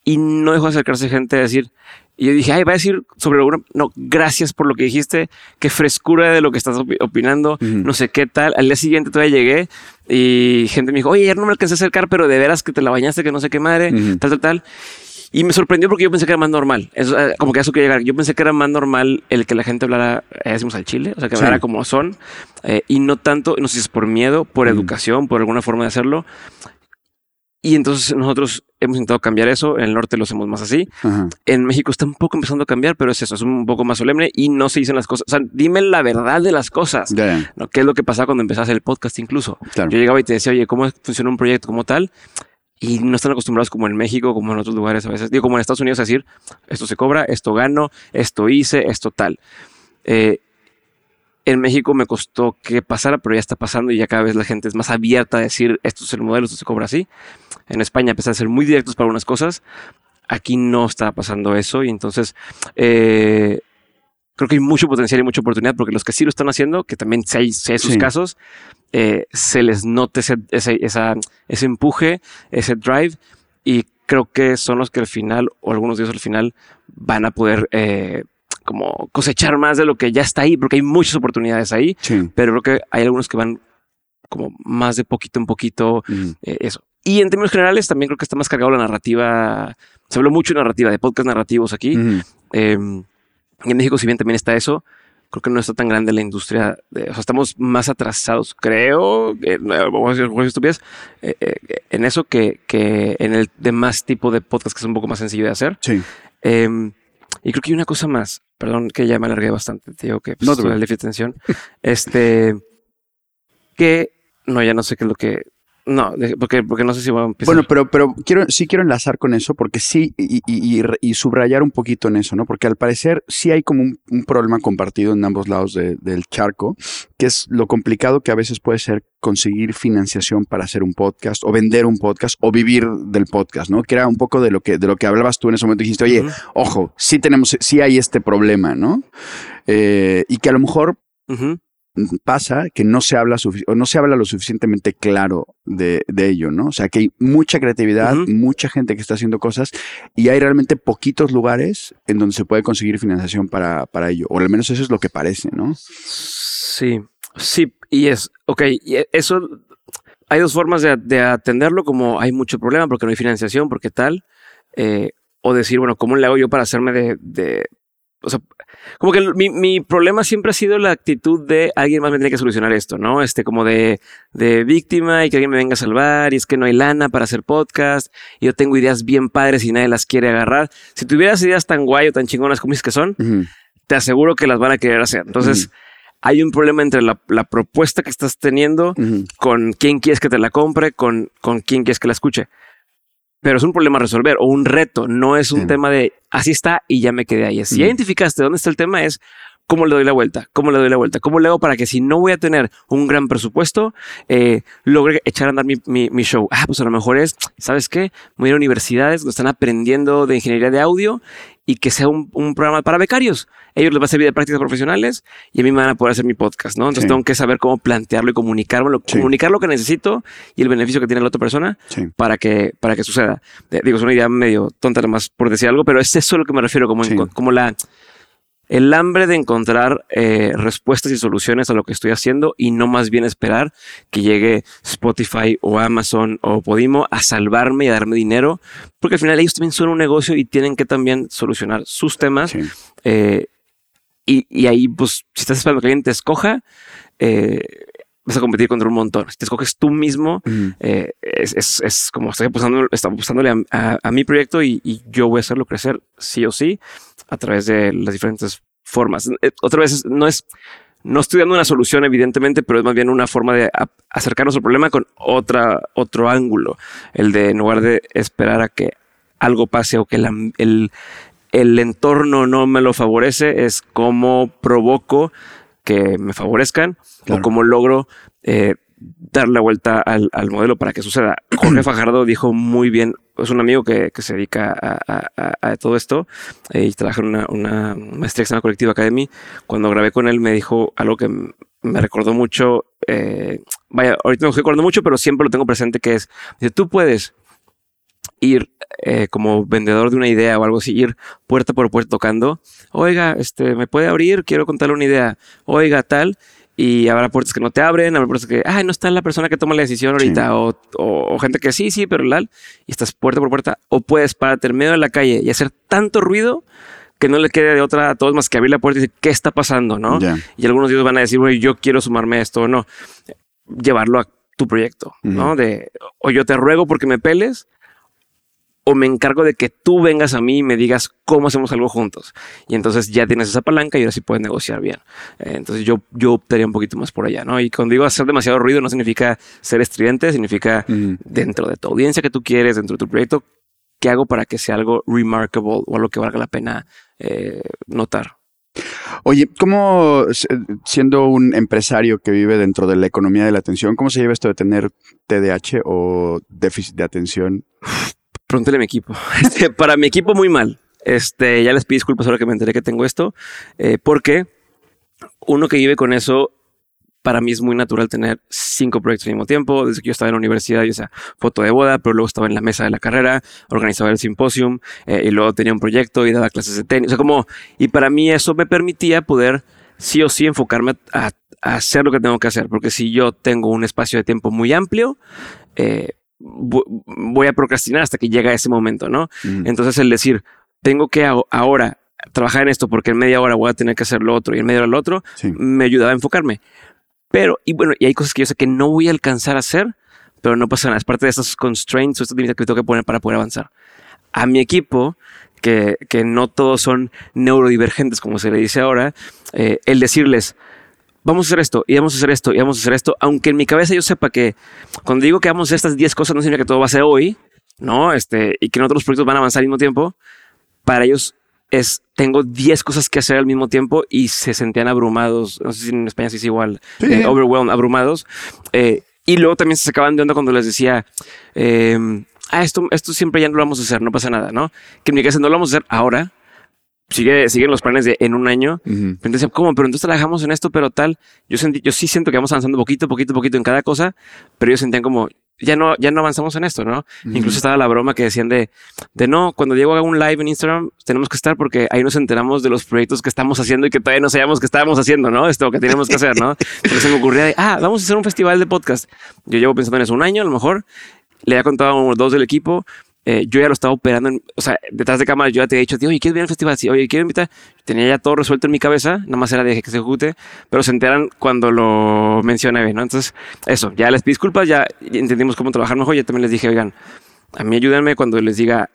y no dejó de acercarse gente a decir. Y yo dije, ay, va a decir sobre alguna. No, gracias por lo que dijiste. Qué frescura de lo que estás opi- opinando. Ujú. No sé qué tal. Al día siguiente todavía llegué y gente me dijo, oye, ayer no me alcancé a acercar, pero de veras que te la bañaste, que no sé qué madre, Ujú. tal, tal, tal. Y me sorprendió porque yo pensé que era más normal. Eso, eh, como que eso que llegar. Yo pensé que era más normal el que la gente hablara, eh, decimos al chile, o sea, que Sí. hablara como son eh, y no tanto, no sé si es por miedo, por Ujú. educación, por alguna forma de hacerlo. Y entonces nosotros hemos intentado cambiar eso. En el norte lo hacemos más así. Ajá. En México está un poco empezando a cambiar, pero es eso, es un poco más solemne y no se dicen las cosas. O sea, dime la verdad de las cosas. Ya. ¿no? ¿Qué es lo que pasaba cuando empezaste el podcast incluso? Claro. Yo llegaba y te decía, oye, ¿cómo funciona un proyecto como tal? Y no están acostumbrados como en México, como en otros lugares a veces. Digo, como en Estados Unidos a decir, esto se cobra, esto gano, esto hice, esto tal. Eh, en México me costó que pasara, pero ya está pasando y ya cada vez la gente es más abierta a decir, esto es el modelo, esto se cobra así. En España, a pesar de ser muy directos para unas cosas, aquí no está pasando eso y entonces eh, creo que hay mucho potencial y mucha oportunidad porque los que sí lo están haciendo, que también sé, sé sus Sí. casos, eh, se les nota ese, ese, esa- ese empuje, ese drive y creo que son los que al final o algunos días al final van a poder eh, como cosechar más de lo que ya está ahí porque hay muchas oportunidades ahí, Sí. pero creo que hay algunos que van como más de poquito en poquito eh, eso. Y en términos generales también creo que está más cargado la narrativa. Se habló mucho de narrativa, de podcast narrativos aquí. Eh, en México, si bien también está eso, creo que no está tan grande la industria. de- o sea, estamos más atrasados, creo, eh, a decir eh, eh, en eso que, que en el demás tipo de podcast que es un poco más sencillo de hacer. Sí. Y creo que hay una cosa más, perdón que ya me alargué bastante, te digo que pues, No te atención. este, que, no, ya no sé qué es lo que, no, porque, porque no sé si voy a empezar. Bueno, pero, pero quiero, sí quiero enlazar con eso, porque sí, y, y- y- y subrayar un poquito en eso, ¿no? Porque al parecer sí hay como un, un problema compartido en ambos lados de- del charco, que es lo complicado que a veces puede ser conseguir financiación para hacer un podcast, o vender un podcast, o vivir del podcast, ¿no? Que era un poco de lo que, de lo que hablabas tú en ese momento. Dijiste, oye, ojo, sí tenemos, sí hay este problema, ¿no? Eh, y que a lo mejor. Pasa que no se habla o no se habla lo suficientemente claro de, de ello, ¿no? O sea, que hay mucha creatividad, mucha gente que está haciendo cosas y hay realmente poquitos lugares en donde se puede conseguir financiación para, para ello, o al menos eso es lo que parece, ¿no? Sí, sí, y es, ok, y e- eso, hay dos formas de, de atenderlo, como hay mucho problema porque no hay financiación, porque tal, eh, o decir, bueno, ¿cómo le hago yo para hacerme de, de o sea, como que mi, mi problema siempre ha sido la actitud de alguien más me tiene que solucionar esto, ¿no? Este como de, de víctima y que alguien me venga a salvar y es que no hay lana para hacer podcast y yo tengo ideas bien padres y nadie las quiere agarrar. Si tuvieras ideas tan guay o tan chingonas como dices que son, te aseguro que las van a querer hacer. Entonces, hay un problema entre la, la propuesta que estás teniendo con quién quieres que te la compre, con, con quién quieres que la escuche. Pero es un problema a resolver o un reto, no es un Sí. tema de así está y ya me quedé ahí. Si ya identificaste dónde está el tema, es cómo le doy la vuelta, cómo le doy la vuelta, cómo le hago para que si no voy a tener un gran presupuesto, eh, logre echar a andar mi, mi- mi show. Ah, pues a lo mejor es, ¿sabes qué? Voy a ir a universidades donde están aprendiendo de ingeniería de audio y que sea un, un programa para becarios. Ellos les va a servir de prácticas profesionales y a mí me van a poder hacer mi podcast, ¿no? Entonces Sí. tengo que saber cómo plantearlo y comunicarlo, Sí. comunicar lo que necesito y el beneficio que tiene la otra persona Sí. para que, para que suceda. Digo, es una idea medio tonta nomás por decir algo, pero es eso a lo que me refiero, como, como la, el hambre de encontrar eh, respuestas y soluciones a lo que estoy haciendo y no más bien esperar que llegue Spotify o Amazon o Podimo a salvarme y a darme dinero, porque al final ellos también son un negocio y tienen que también solucionar sus temas. Sí. Eh, y, y ahí, pues, si estás esperando que alguien te escoja, eh, vas a competir contra un montón. Si te escoges tú mismo, eh, es, es, es como estoy apostando, está apostándole a, a- a mi proyecto y, y yo voy a hacerlo crecer sí o sí a través de las diferentes formas. Eh, Otra vez, no es, no estoy dando una solución, evidentemente, pero es más bien una forma de acercarnos al problema con otra, otro ángulo. El de en lugar de esperar a que algo pase o que la- el, el entorno no me lo favorece, es cómo provoco que me favorezcan Claro. o cómo logro eh, dar la vuelta al, al modelo para que suceda. Jorge Fajardo dijo muy bien, es un amigo que, que se dedica a, a- a- todo esto eh, y trabaja en una, una maestría que se llama Collective Academy. Cuando grabé con él me dijo algo que me recordó mucho, eh, vaya, ahorita me estoy acordando mucho, pero siempre lo tengo presente, que es, dice, tú puedes ir eh, como vendedor de una idea o algo así, ir puerta por puerta tocando, oiga, este, me puede abrir, quiero contarle una idea, oiga, tal, y habrá puertas que no te abren, habrá puertas que, ay, no está la persona que toma la decisión ahorita, o, o- o gente que sí, sí, pero lal, y estás puerta por puerta, o puedes pararte en medio de la calle y hacer tanto ruido que no le quede de otra a todos más que abrir la puerta y decir, ¿qué está pasando? ¿no? Y algunos de ellos van a decir, güey, yo quiero sumarme a esto o no. Llevarlo a tu proyecto, ¿no? De, o yo te ruego porque me peles, o me encargo de que tú vengas a mí y me digas cómo hacemos algo juntos. Y entonces ya tienes esa palanca y ahora sí puedes negociar bien. Eh, entonces yo, yo optaría un poquito más por allá, ¿no? Y cuando digo hacer demasiado ruido no significa ser estridente, significa dentro de tu audiencia que tú quieres, dentro de tu proyecto, ¿qué hago para que sea algo remarkable o algo que valga la pena eh, notar? Oye, ¿cómo, siendo un empresario que vive dentro de la economía de la atención, cómo se lleva esto de tener TDAH o déficit de atención? Pregúntale a mi equipo. Este, para mi equipo, muy mal. Este, ya les pido disculpas ahora que me enteré que tengo esto, eh, porque uno que vive con eso, para mí es muy natural tener cinco proyectos al mismo tiempo. Desde que yo estaba en la universidad, yo sea foto de boda, pero luego estaba en la mesa de la carrera, organizaba el simposium eh, y luego tenía un proyecto y daba clases de tenis. O sea, como, y para mí eso me permitía poder sí o sí enfocarme a, a hacer lo que tengo que hacer, porque si yo tengo un espacio de tiempo muy amplio, eh, voy a procrastinar hasta que llega ese momento, ¿no? Mm. Entonces el decir, tengo que ahora trabajar en esto porque en media hora voy a tener que hacer lo otro y en media hora lo otro, Sí. me ayudaba a enfocarme. Pero, y bueno, y hay cosas que yo sé que no voy a alcanzar a hacer, pero no pasa nada. Es parte de estos constraints o estos límites que tengo que poner para poder avanzar. A mi equipo, que, que no todos son neurodivergentes, como se le dice ahora, eh, el decirles, vamos a hacer esto, y vamos a hacer esto, y vamos a hacer esto, aunque en mi cabeza yo sepa que cuando digo que vamos a hacer estas 10 cosas, no significa que todo va a ser hoy, ¿no? Este, y que todos los proyectos van a avanzar al mismo tiempo, para ellos es, tengo 10 cosas que hacer al mismo tiempo y se sentían abrumados, no sé si en España sí es igual, Sí. eh, overwhelmed, abrumados. Eh, y luego también se sacaban de onda cuando les decía, eh, ah, esto, esto siempre ya no lo vamos a hacer, no pasa nada, ¿no? Que en mi casa no lo vamos a hacer ahora. Sigue, siguen los planes de en un año. Ujú. Entonces, decía, ¿cómo? Pero entonces trabajamos en esto, pero tal. Yo sentí, yo sí siento que vamos avanzando poquito, poquito, poquito en cada cosa, pero ellos sentían como, ya no, ya no avanzamos en esto, ¿no? Incluso estaba la broma que decían de, de no, cuando Diego haga un live en Instagram, tenemos que estar porque ahí nos enteramos de los proyectos que estamos haciendo y que todavía no sabíamos que estábamos haciendo, ¿no? Esto que teníamos que hacer, ¿no? Entonces se me ocurría de, ah, vamos a hacer un festival de podcast. Yo llevo pensando en eso un año, a lo mejor. Le había contado a unos dos del equipo. Eh, yo ya lo estaba operando, en- o sea, detrás de cámara yo ya te he dicho, oye, ¿quieres venir al festival? Sí, oye, ¿quieres invitar? Tenía ya todo resuelto en mi cabeza, nada más era de que se ejecute, pero se enteran cuando lo mencioné, ¿no? Entonces, eso, ya les pido disculpas, ya entendimos cómo trabajar mejor, ya también les dije, oigan, a mí ayúdenme cuando les diga,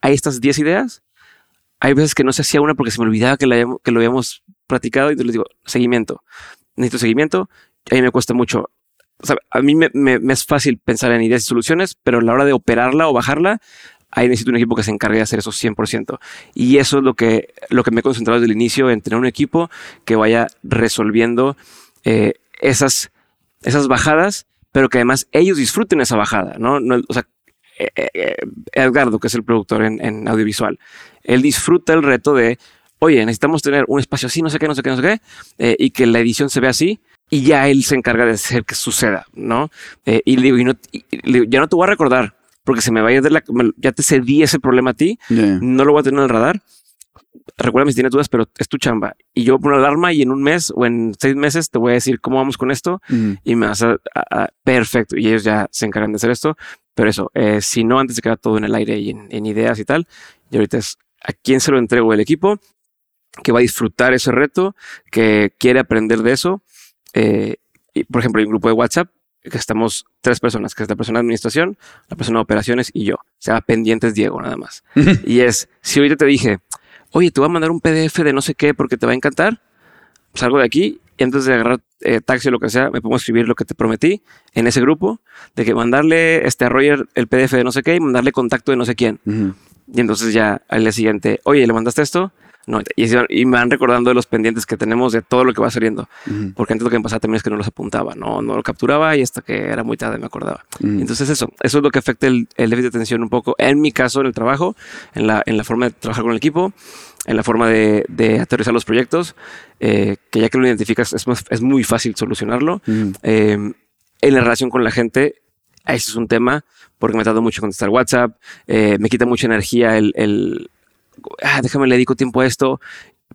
hay estas 10 ideas, hay veces que no se hacía una porque se me olvidaba que, la que lo habíamos practicado y les digo, seguimiento, necesito seguimiento, a mí me cuesta mucho. O sea, a mí me, me- me es fácil pensar en ideas y soluciones, pero a la hora de operarla o bajarla, ahí necesito un equipo que se encargue de hacer eso 100%. Y eso es lo que, lo que me he concentrado desde el inicio, en tener un equipo que vaya resolviendo eh, esas, esas bajadas, pero que además ellos disfruten esa bajada, ¿no? No, o sea, eh, eh, Edgardo, que es el productor en, en audiovisual, él disfruta el reto de, oye, necesitamos tener un espacio así, no sé qué, no sé qué, no sé qué, eh, y que la edición se vea así, y ya él se encarga de hacer que suceda, ¿no? Eh, y le digo, y no, y le ya no te voy a recordar, porque se me va a ir de la, me- ya te cedí ese problema a ti, Ya. no lo voy a tener en el radar. Recuérdame si tienes dudas, pero es tu chamba. Y yo pongo una alarma y en un mes o en seis meses te voy a decir cómo vamos con esto Ujú. y me vas a, a- a- perfecto. Y ellos ya se encargan de hacer esto. Pero eso, eh, si no, antes se queda todo en el aire y en, en ideas y tal. Y ahorita es a quién se lo entrego el equipo que va a disfrutar ese reto, que quiere aprender de eso. Eh, y, por ejemplo, hay un grupo de WhatsApp que estamos tres personas, que es la persona de administración, la persona de operaciones y yo. O sea, pendientes Diego nada más. y es, si ahorita te dije, oye, te voy a mandar un PDF de no sé qué porque te va a encantar, salgo de aquí y antes de agarrar eh, taxi o lo que sea, me pongo a escribir lo que te prometí en ese grupo, de que mandarle este, a Roger el PDF de no sé qué y mandarle contacto de no sé quién. Ujú. Y entonces ya al día siguiente, oye, ¿le mandaste esto? No, y, y me van recordando de los pendientes que tenemos de todo lo que va saliendo. Ujú. Porque antes lo que me pasaba también es que no los apuntaba, no, no lo capturaba y hasta que era muy tarde me acordaba. Mm. Entonces eso, eso es lo que afecta el, el déficit de atención un poco. En mi caso, en el trabajo, en la, en la forma de trabajar con el equipo, en la forma de, de aterrizar los proyectos, eh, que ya que lo identificas es, más- es muy fácil solucionarlo. Ujú. Eh, en la relación con la gente, ese es un tema, porque me tardo mucho en contestar WhatsApp, eh, me quita mucha energía el, el, ah, déjame le dedico tiempo a esto,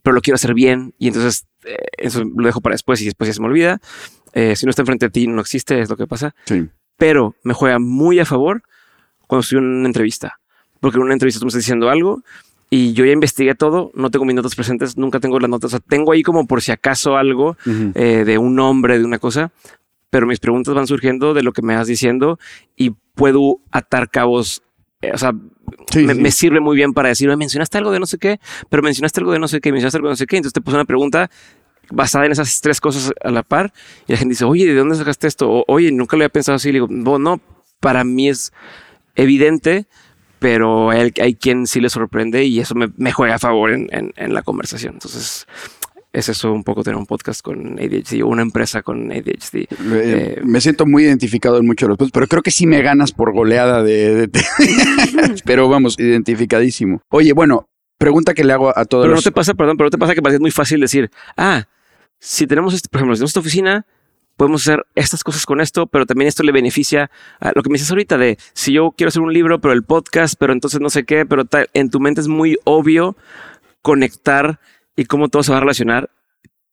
pero lo quiero hacer bien y entonces eh, eso lo dejo para después y después ya se me olvida. Eh, si no está enfrente de ti, no existe, es lo que pasa. Sí. Pero me juega muy a favor cuando estoy en una entrevista, porque en una entrevista tú me estás diciendo algo y yo ya investigué todo, no tengo mis notas presentes, nunca tengo las notas, o sea, tengo ahí como por si acaso algo eh, de un nombre, de una cosa, pero mis preguntas van surgiendo de lo que me vas diciendo y puedo atar cabos. O sea, Sí, me, sí. me sirve muy bien para decir, "Oye, mencionaste algo de no sé qué, pero mencionaste algo de no sé qué, mencionaste algo de no sé qué. Entonces te puse una pregunta basada en esas tres cosas a la par y la gente dice, oye, ¿de dónde sacaste esto? O, oye, nunca lo había pensado así. Le digo, no, no, para mí es evidente, pero hay, hay quien sí le sorprende y eso me, me juega a favor en, en- en la conversación. Entonces, es eso un poco tener un podcast con ADHD o una empresa con ADHD. Eh, Eh, me siento muy identificado en muchos de los puntos, pero creo que sí me ganas por goleada de... de- pero vamos, identificadísimo. Oye, bueno, pregunta que le hago a todos Pero no te pasa, perdón, pero no te pasa que parece muy fácil decir, ah, si tenemos, este, por ejemplo, si tenemos esta oficina, podemos hacer estas cosas con esto, pero también esto le beneficia a lo que me dices ahorita de si yo quiero hacer un libro, pero el podcast, pero entonces no sé qué, pero tal, en tu mente es muy obvio conectar y cómo todo se va a relacionar.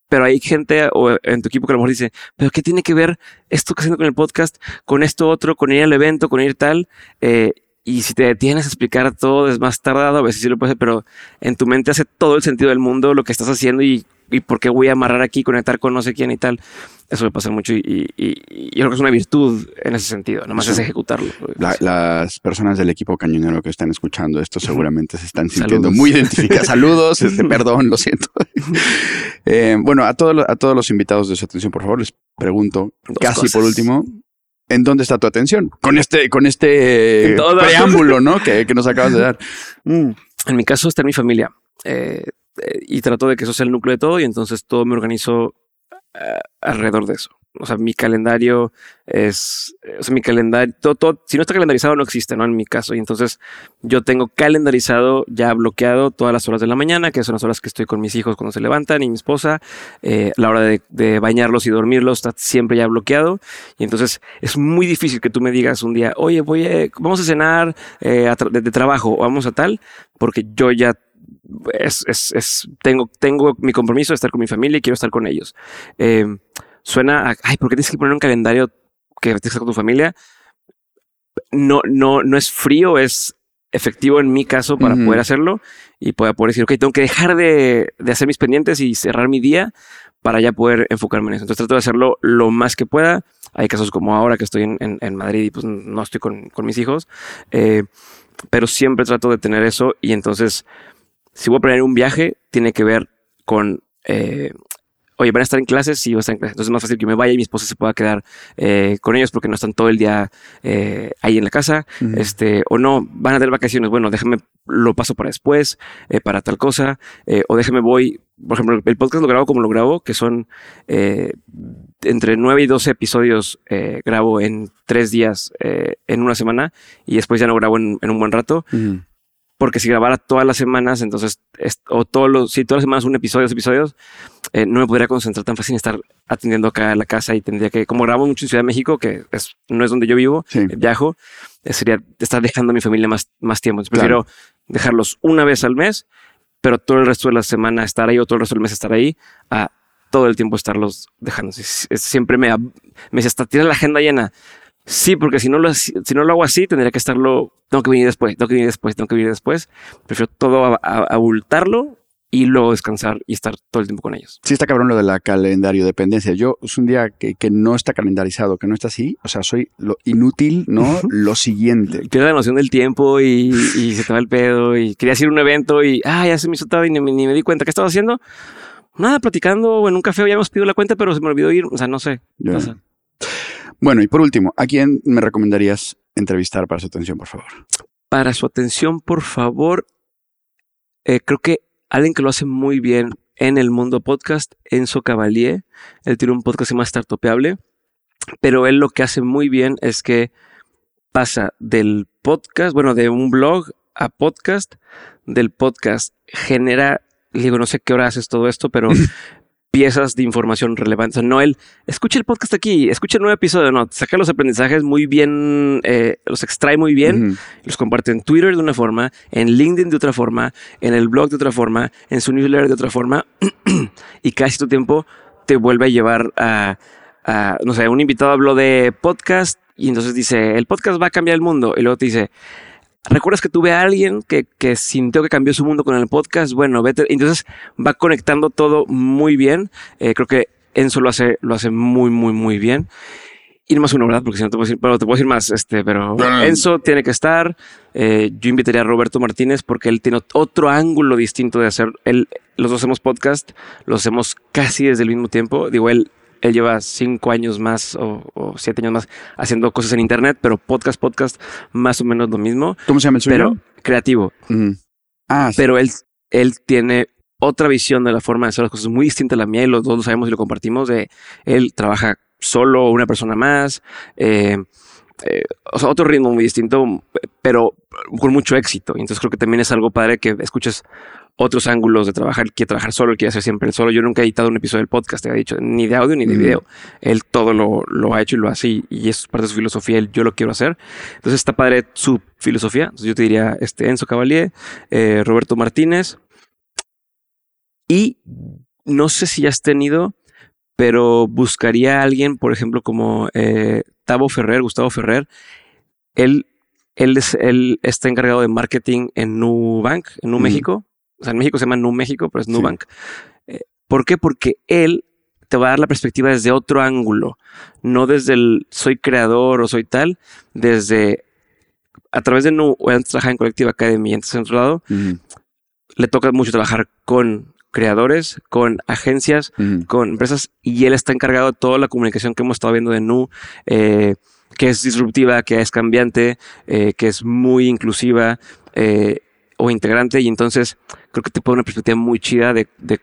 Pero hay gente o en tu equipo que a lo mejor dice, pero ¿qué tiene que ver esto que haciendo con el podcast, con esto otro, con ir al evento, con ir tal? Eh, y si te detienes a explicar todo es más tardado, a veces sí lo puedes pero en tu mente hace todo el sentido del mundo lo que estás haciendo y, y por qué voy a amarrar aquí, conectar con no sé quién y tal. Eso me pasa mucho y, y- y- y yo creo que es una virtud en ese sentido, nomás Sí. es ejecutarlo. La- las personas del equipo cañonero que están escuchando esto seguramente se están sintiendo Saludos. muy identificadas. Saludos, este, perdón, lo siento. Eh, bueno, a todos, los- a todos los invitados de su atención, por favor, les pregunto, Dos casi cosas. por último, ¿en dónde está tu atención? Con este, con este preámbulo, ¿no? Que, que nos acabas de dar. Mm. En mi caso está en mi familia eh, eh, y trato de que eso sea el núcleo de todo y entonces todo me organizo eh, alrededor de eso. O sea, mi calendario es, eh, o sea, mi calendario, todo, todo- si no está calendarizado no existe, ¿no? En mi caso. Y entonces yo tengo calendarizado, ya bloqueado todas las horas de la mañana, que son las horas que estoy con mis hijos cuando se levantan y mi esposa, eh, la hora de, bañarlos y dormirlos está siempre ya bloqueado. Y entonces es muy difícil que tú me digas un día, oye, voy a, vamos a cenar eh, de, de trabajo vamos a tal, porque yo ya es, es, es- tengo, tengo mi compromiso de estar con mi familia y quiero estar con ellos. Eh, suena a, ay, ¿por qué tienes que poner un calendario que estar con tu familia? No, no, no es frío, es efectivo en mi caso para Ujú. poder hacerlo y para poder decir, ok, tengo que dejar de, de hacer mis pendientes y cerrar mi día para ya poder enfocarme en eso. Entonces trato de hacerlo lo más que pueda. Hay casos como ahora que estoy en, en- en Madrid y pues no estoy con, con mis hijos, eh, pero siempre trato de tener eso y entonces si voy a planear un viaje, tiene que ver con, eh, oye, van a estar en clases, sí, van a estar en clases. Entonces es más fácil que me vaya y mi esposa se pueda quedar eh, con ellos porque no están todo el día eh, ahí en la casa. Este, o no, van a tener vacaciones. Bueno, déjame, lo paso para después, eh, para tal cosa. eh, o déjame, voy. Por ejemplo, el podcast lo grabo como lo grabo, que son eh, entre 9 y 12 episodios grabo en tres días, en una semana, y después ya no grabo en- en un buen rato. Porque si grabara todas las semanas, entonces, es- o todos los, si todas las semanas un episodio, dos episodios, eh, no me podría concentrar tan fácil en estar atendiendo acá a la casa y tendría que, como grabo mucho en Ciudad de México, que es, no es donde yo vivo, Sí. eh, viajo, eh, sería estar dejando a mi familia más, más tiempo. Entonces, Claro. prefiero dejarlos una vez al mes, pero todo el resto de la semana estar ahí o todo el resto del mes estar ahí, a todo el tiempo estarlos dejando. Siempre me, me dice, hasta tiene la agenda llena. Sí, porque si no, lo, si no lo hago así, tendría que estarlo, tengo que venir después, tengo que venir después, tengo que venir después. Prefiero todo abultarlo y luego descansar y estar todo el tiempo con ellos. Sí está cabrón lo de la calendario dependencia. Yo es un día que, que no está calendarizado, que no está así. O sea, soy lo inútil, ¿no? lo siguiente. Pierde la noción del tiempo y, y se te va el pedo y querías ir a un evento y, ah, ya se me hizo tarde y ni, me- ni me di cuenta. ¿Qué estaba haciendo? Nada, platicando en un café, ya hemos pedido la cuenta, pero se me olvidó ir. O sea, no sé. Ya. No sé. Bueno, y por último, ¿a quién me recomendarías entrevistar para su atención, por favor? Para su atención, por favor, eh, creo que alguien que lo hace muy bien en el mundo podcast, Enzo Cavalier. Él tiene un podcast más startupeable, pero él lo que hace muy bien es que pasa del podcast, bueno, de un blog a podcast, del podcast genera, le digo, no sé qué hora haces todo esto, pero piezas de información relevante. O sea, no él, escucha el podcast aquí, escucha el nuevo episodio, no, saca los aprendizajes muy bien, eh, los extrae muy bien, los comparte en Twitter de una forma, en LinkedIn de otra forma, en el blog de otra forma, en su newsletter de otra forma, y casi tu tiempo te vuelve a llevar a, a, no sé, un invitado habló de podcast y entonces dice, el podcast va a cambiar el mundo, y luego te dice, ¿Recuerdas que tuve a alguien que, que sintió que cambió su mundo con el podcast? Bueno, vete. Entonces va conectando todo muy bien. Eh, creo que Enzo lo hace, lo hace muy, muy, muy bien. Y no más uno, ¿verdad? Porque si no te puedo decir, pero te puedo decir más, este, pero Bueno. Enzo tiene que estar. Eh, yo invitaría a Roberto Martínez porque él tiene otro ángulo distinto de hacer. Él, los dos hacemos podcast, los hacemos casi desde el mismo tiempo. Digo, él, él lleva cinco años más o, o siete años más haciendo cosas en internet, pero podcast, podcast, más o menos lo mismo ¿Cómo se llama el suyo? pero creativo. Ah, sí. Pero él, él tiene otra visión de la forma de hacer las cosas muy distinta a la mía y los dos lo sabemos y lo compartimos. De él trabaja solo una persona más, eh, eh, o sea, otro ritmo muy distinto, pero con mucho éxito. Y entonces creo que también es algo padre que escuches otros ángulos de trabajar. Quiere trabajar solo, quiere hacer siempre el solo. Yo nunca he editado un episodio del podcast, te había dicho, ni de audio ni de Mm. video. Él todo lo, lo ha hecho y lo hace y, y es parte de su filosofía. Él, yo lo quiero hacer. Entonces está padre su filosofía. Entonces yo te diría este Enzo Cavalier, eh, Roberto Martínez. Y no sé si ya has tenido, pero buscaría a alguien, por ejemplo, como eh, Tavo Ferrer, Gustavo Ferrer. Él, él, es, él está encargado de marketing en Nubank, en Nu Ujú. México. O sea, en México se llama Nu México, pero es Sí. Nubank. Eh, ¿Por qué? Porque él te va a dar la perspectiva desde otro ángulo, no desde el soy creador o soy tal, desde a través de Nu, o antes trabajaba en Collective Academy, antes en otro lado, le toca mucho trabajar con creadores, con agencias, con empresas y él está encargado de toda la comunicación que hemos estado viendo de Nu, eh, que es disruptiva, que es cambiante, eh, que es muy inclusiva eh, o integrante y entonces creo que te pone una perspectiva muy chida de, de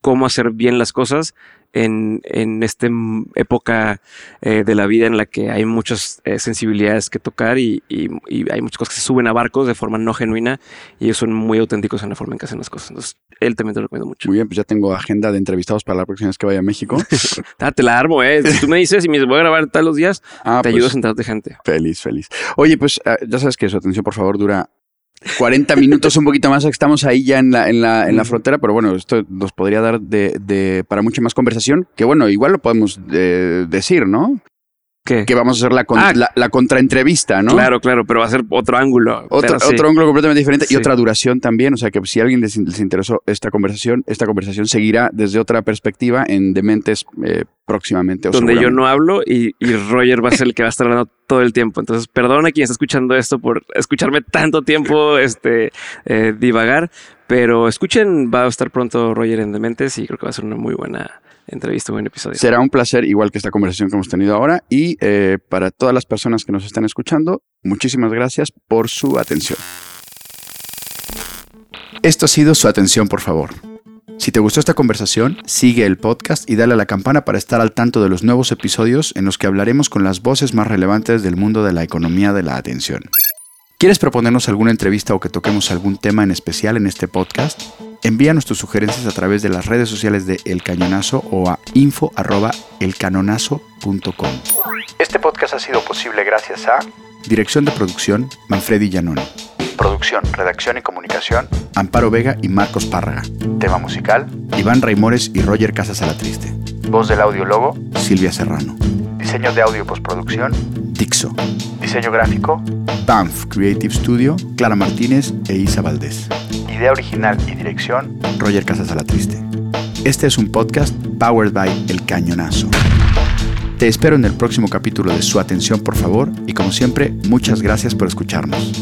cómo hacer bien las cosas en, en esta época eh, de la vida en la que hay muchas eh, sensibilidades que tocar y, y- y hay muchas cosas que se suben a barcos de forma no genuina y ellos son muy auténticos en la forma en que hacen las cosas. Entonces, él también te lo recomiendo mucho. Muy bien, pues ya tengo agenda de entrevistados para la próxima vez que vaya a México. Ah, te la armo, eh. Si tú me dices y me voy a grabar tal los días, Ah, te pues, ayudo a sentarte gente. Feliz, feliz. Oye, pues ah, ya sabes que su atención, por favor, dura 40 minutos, un poquito más. Estamos ahí ya en la, en la, en la frontera, pero bueno, esto nos podría dar de, de- para mucha más conversación. Que bueno, igual lo podemos eh, decir, ¿no? ¿Qué? Que vamos a hacer la, con- Ah. la, la contraentrevista, ¿no? Claro, claro, pero va a ser otro ángulo. Otro, pero sí. otro ángulo completamente diferente y otra duración también. O sea que si a alguien les, les interesó esta conversación, esta conversación seguirá desde otra perspectiva en Dementes eh, próximamente. o donde yo no hablo y, y Roger va a ser el que va a estar hablando todo el tiempo. Entonces, perdona a quien está escuchando esto por escucharme tanto tiempo este, eh, divagar, pero escuchen, va a estar pronto Roger en Dementes y creo que va a ser una muy buena entrevista, buen episodio. Será un placer, igual que esta conversación que hemos tenido ahora. Y eh, para todas las personas que nos están escuchando, muchísimas gracias por su atención. Esto ha sido su atención, por favor. Si te gustó esta conversación, sigue el podcast y dale a la campana para estar al tanto de los nuevos episodios en los que hablaremos con las voces más relevantes del mundo de la economía de la atención. ¿Quieres proponernos alguna entrevista o que toquemos algún tema en especial en este podcast? Envíanos tus sugerencias a través de las redes sociales de El Cañonazo o a info@elcanonazo.com. Este podcast ha sido posible gracias a Dirección de producción Manfredi Giannone. Producción, redacción y comunicación Amparo Vega y Marcos Párraga. Tema musical Iván Raimores y Roger Casas Alatriste. Voz del audio logo Silvia Serrano. Diseño de audio y postproducción Dixo. Diseño gráfico Banff Creative Studio, Clara Martínez e Isa Valdés. Idea original y dirección Roger Casas Alatriste. Este es un podcast powered by El Cañonazo. Te espero en el próximo capítulo de Su Atención, por favor, y como siempre, muchas gracias por escucharnos.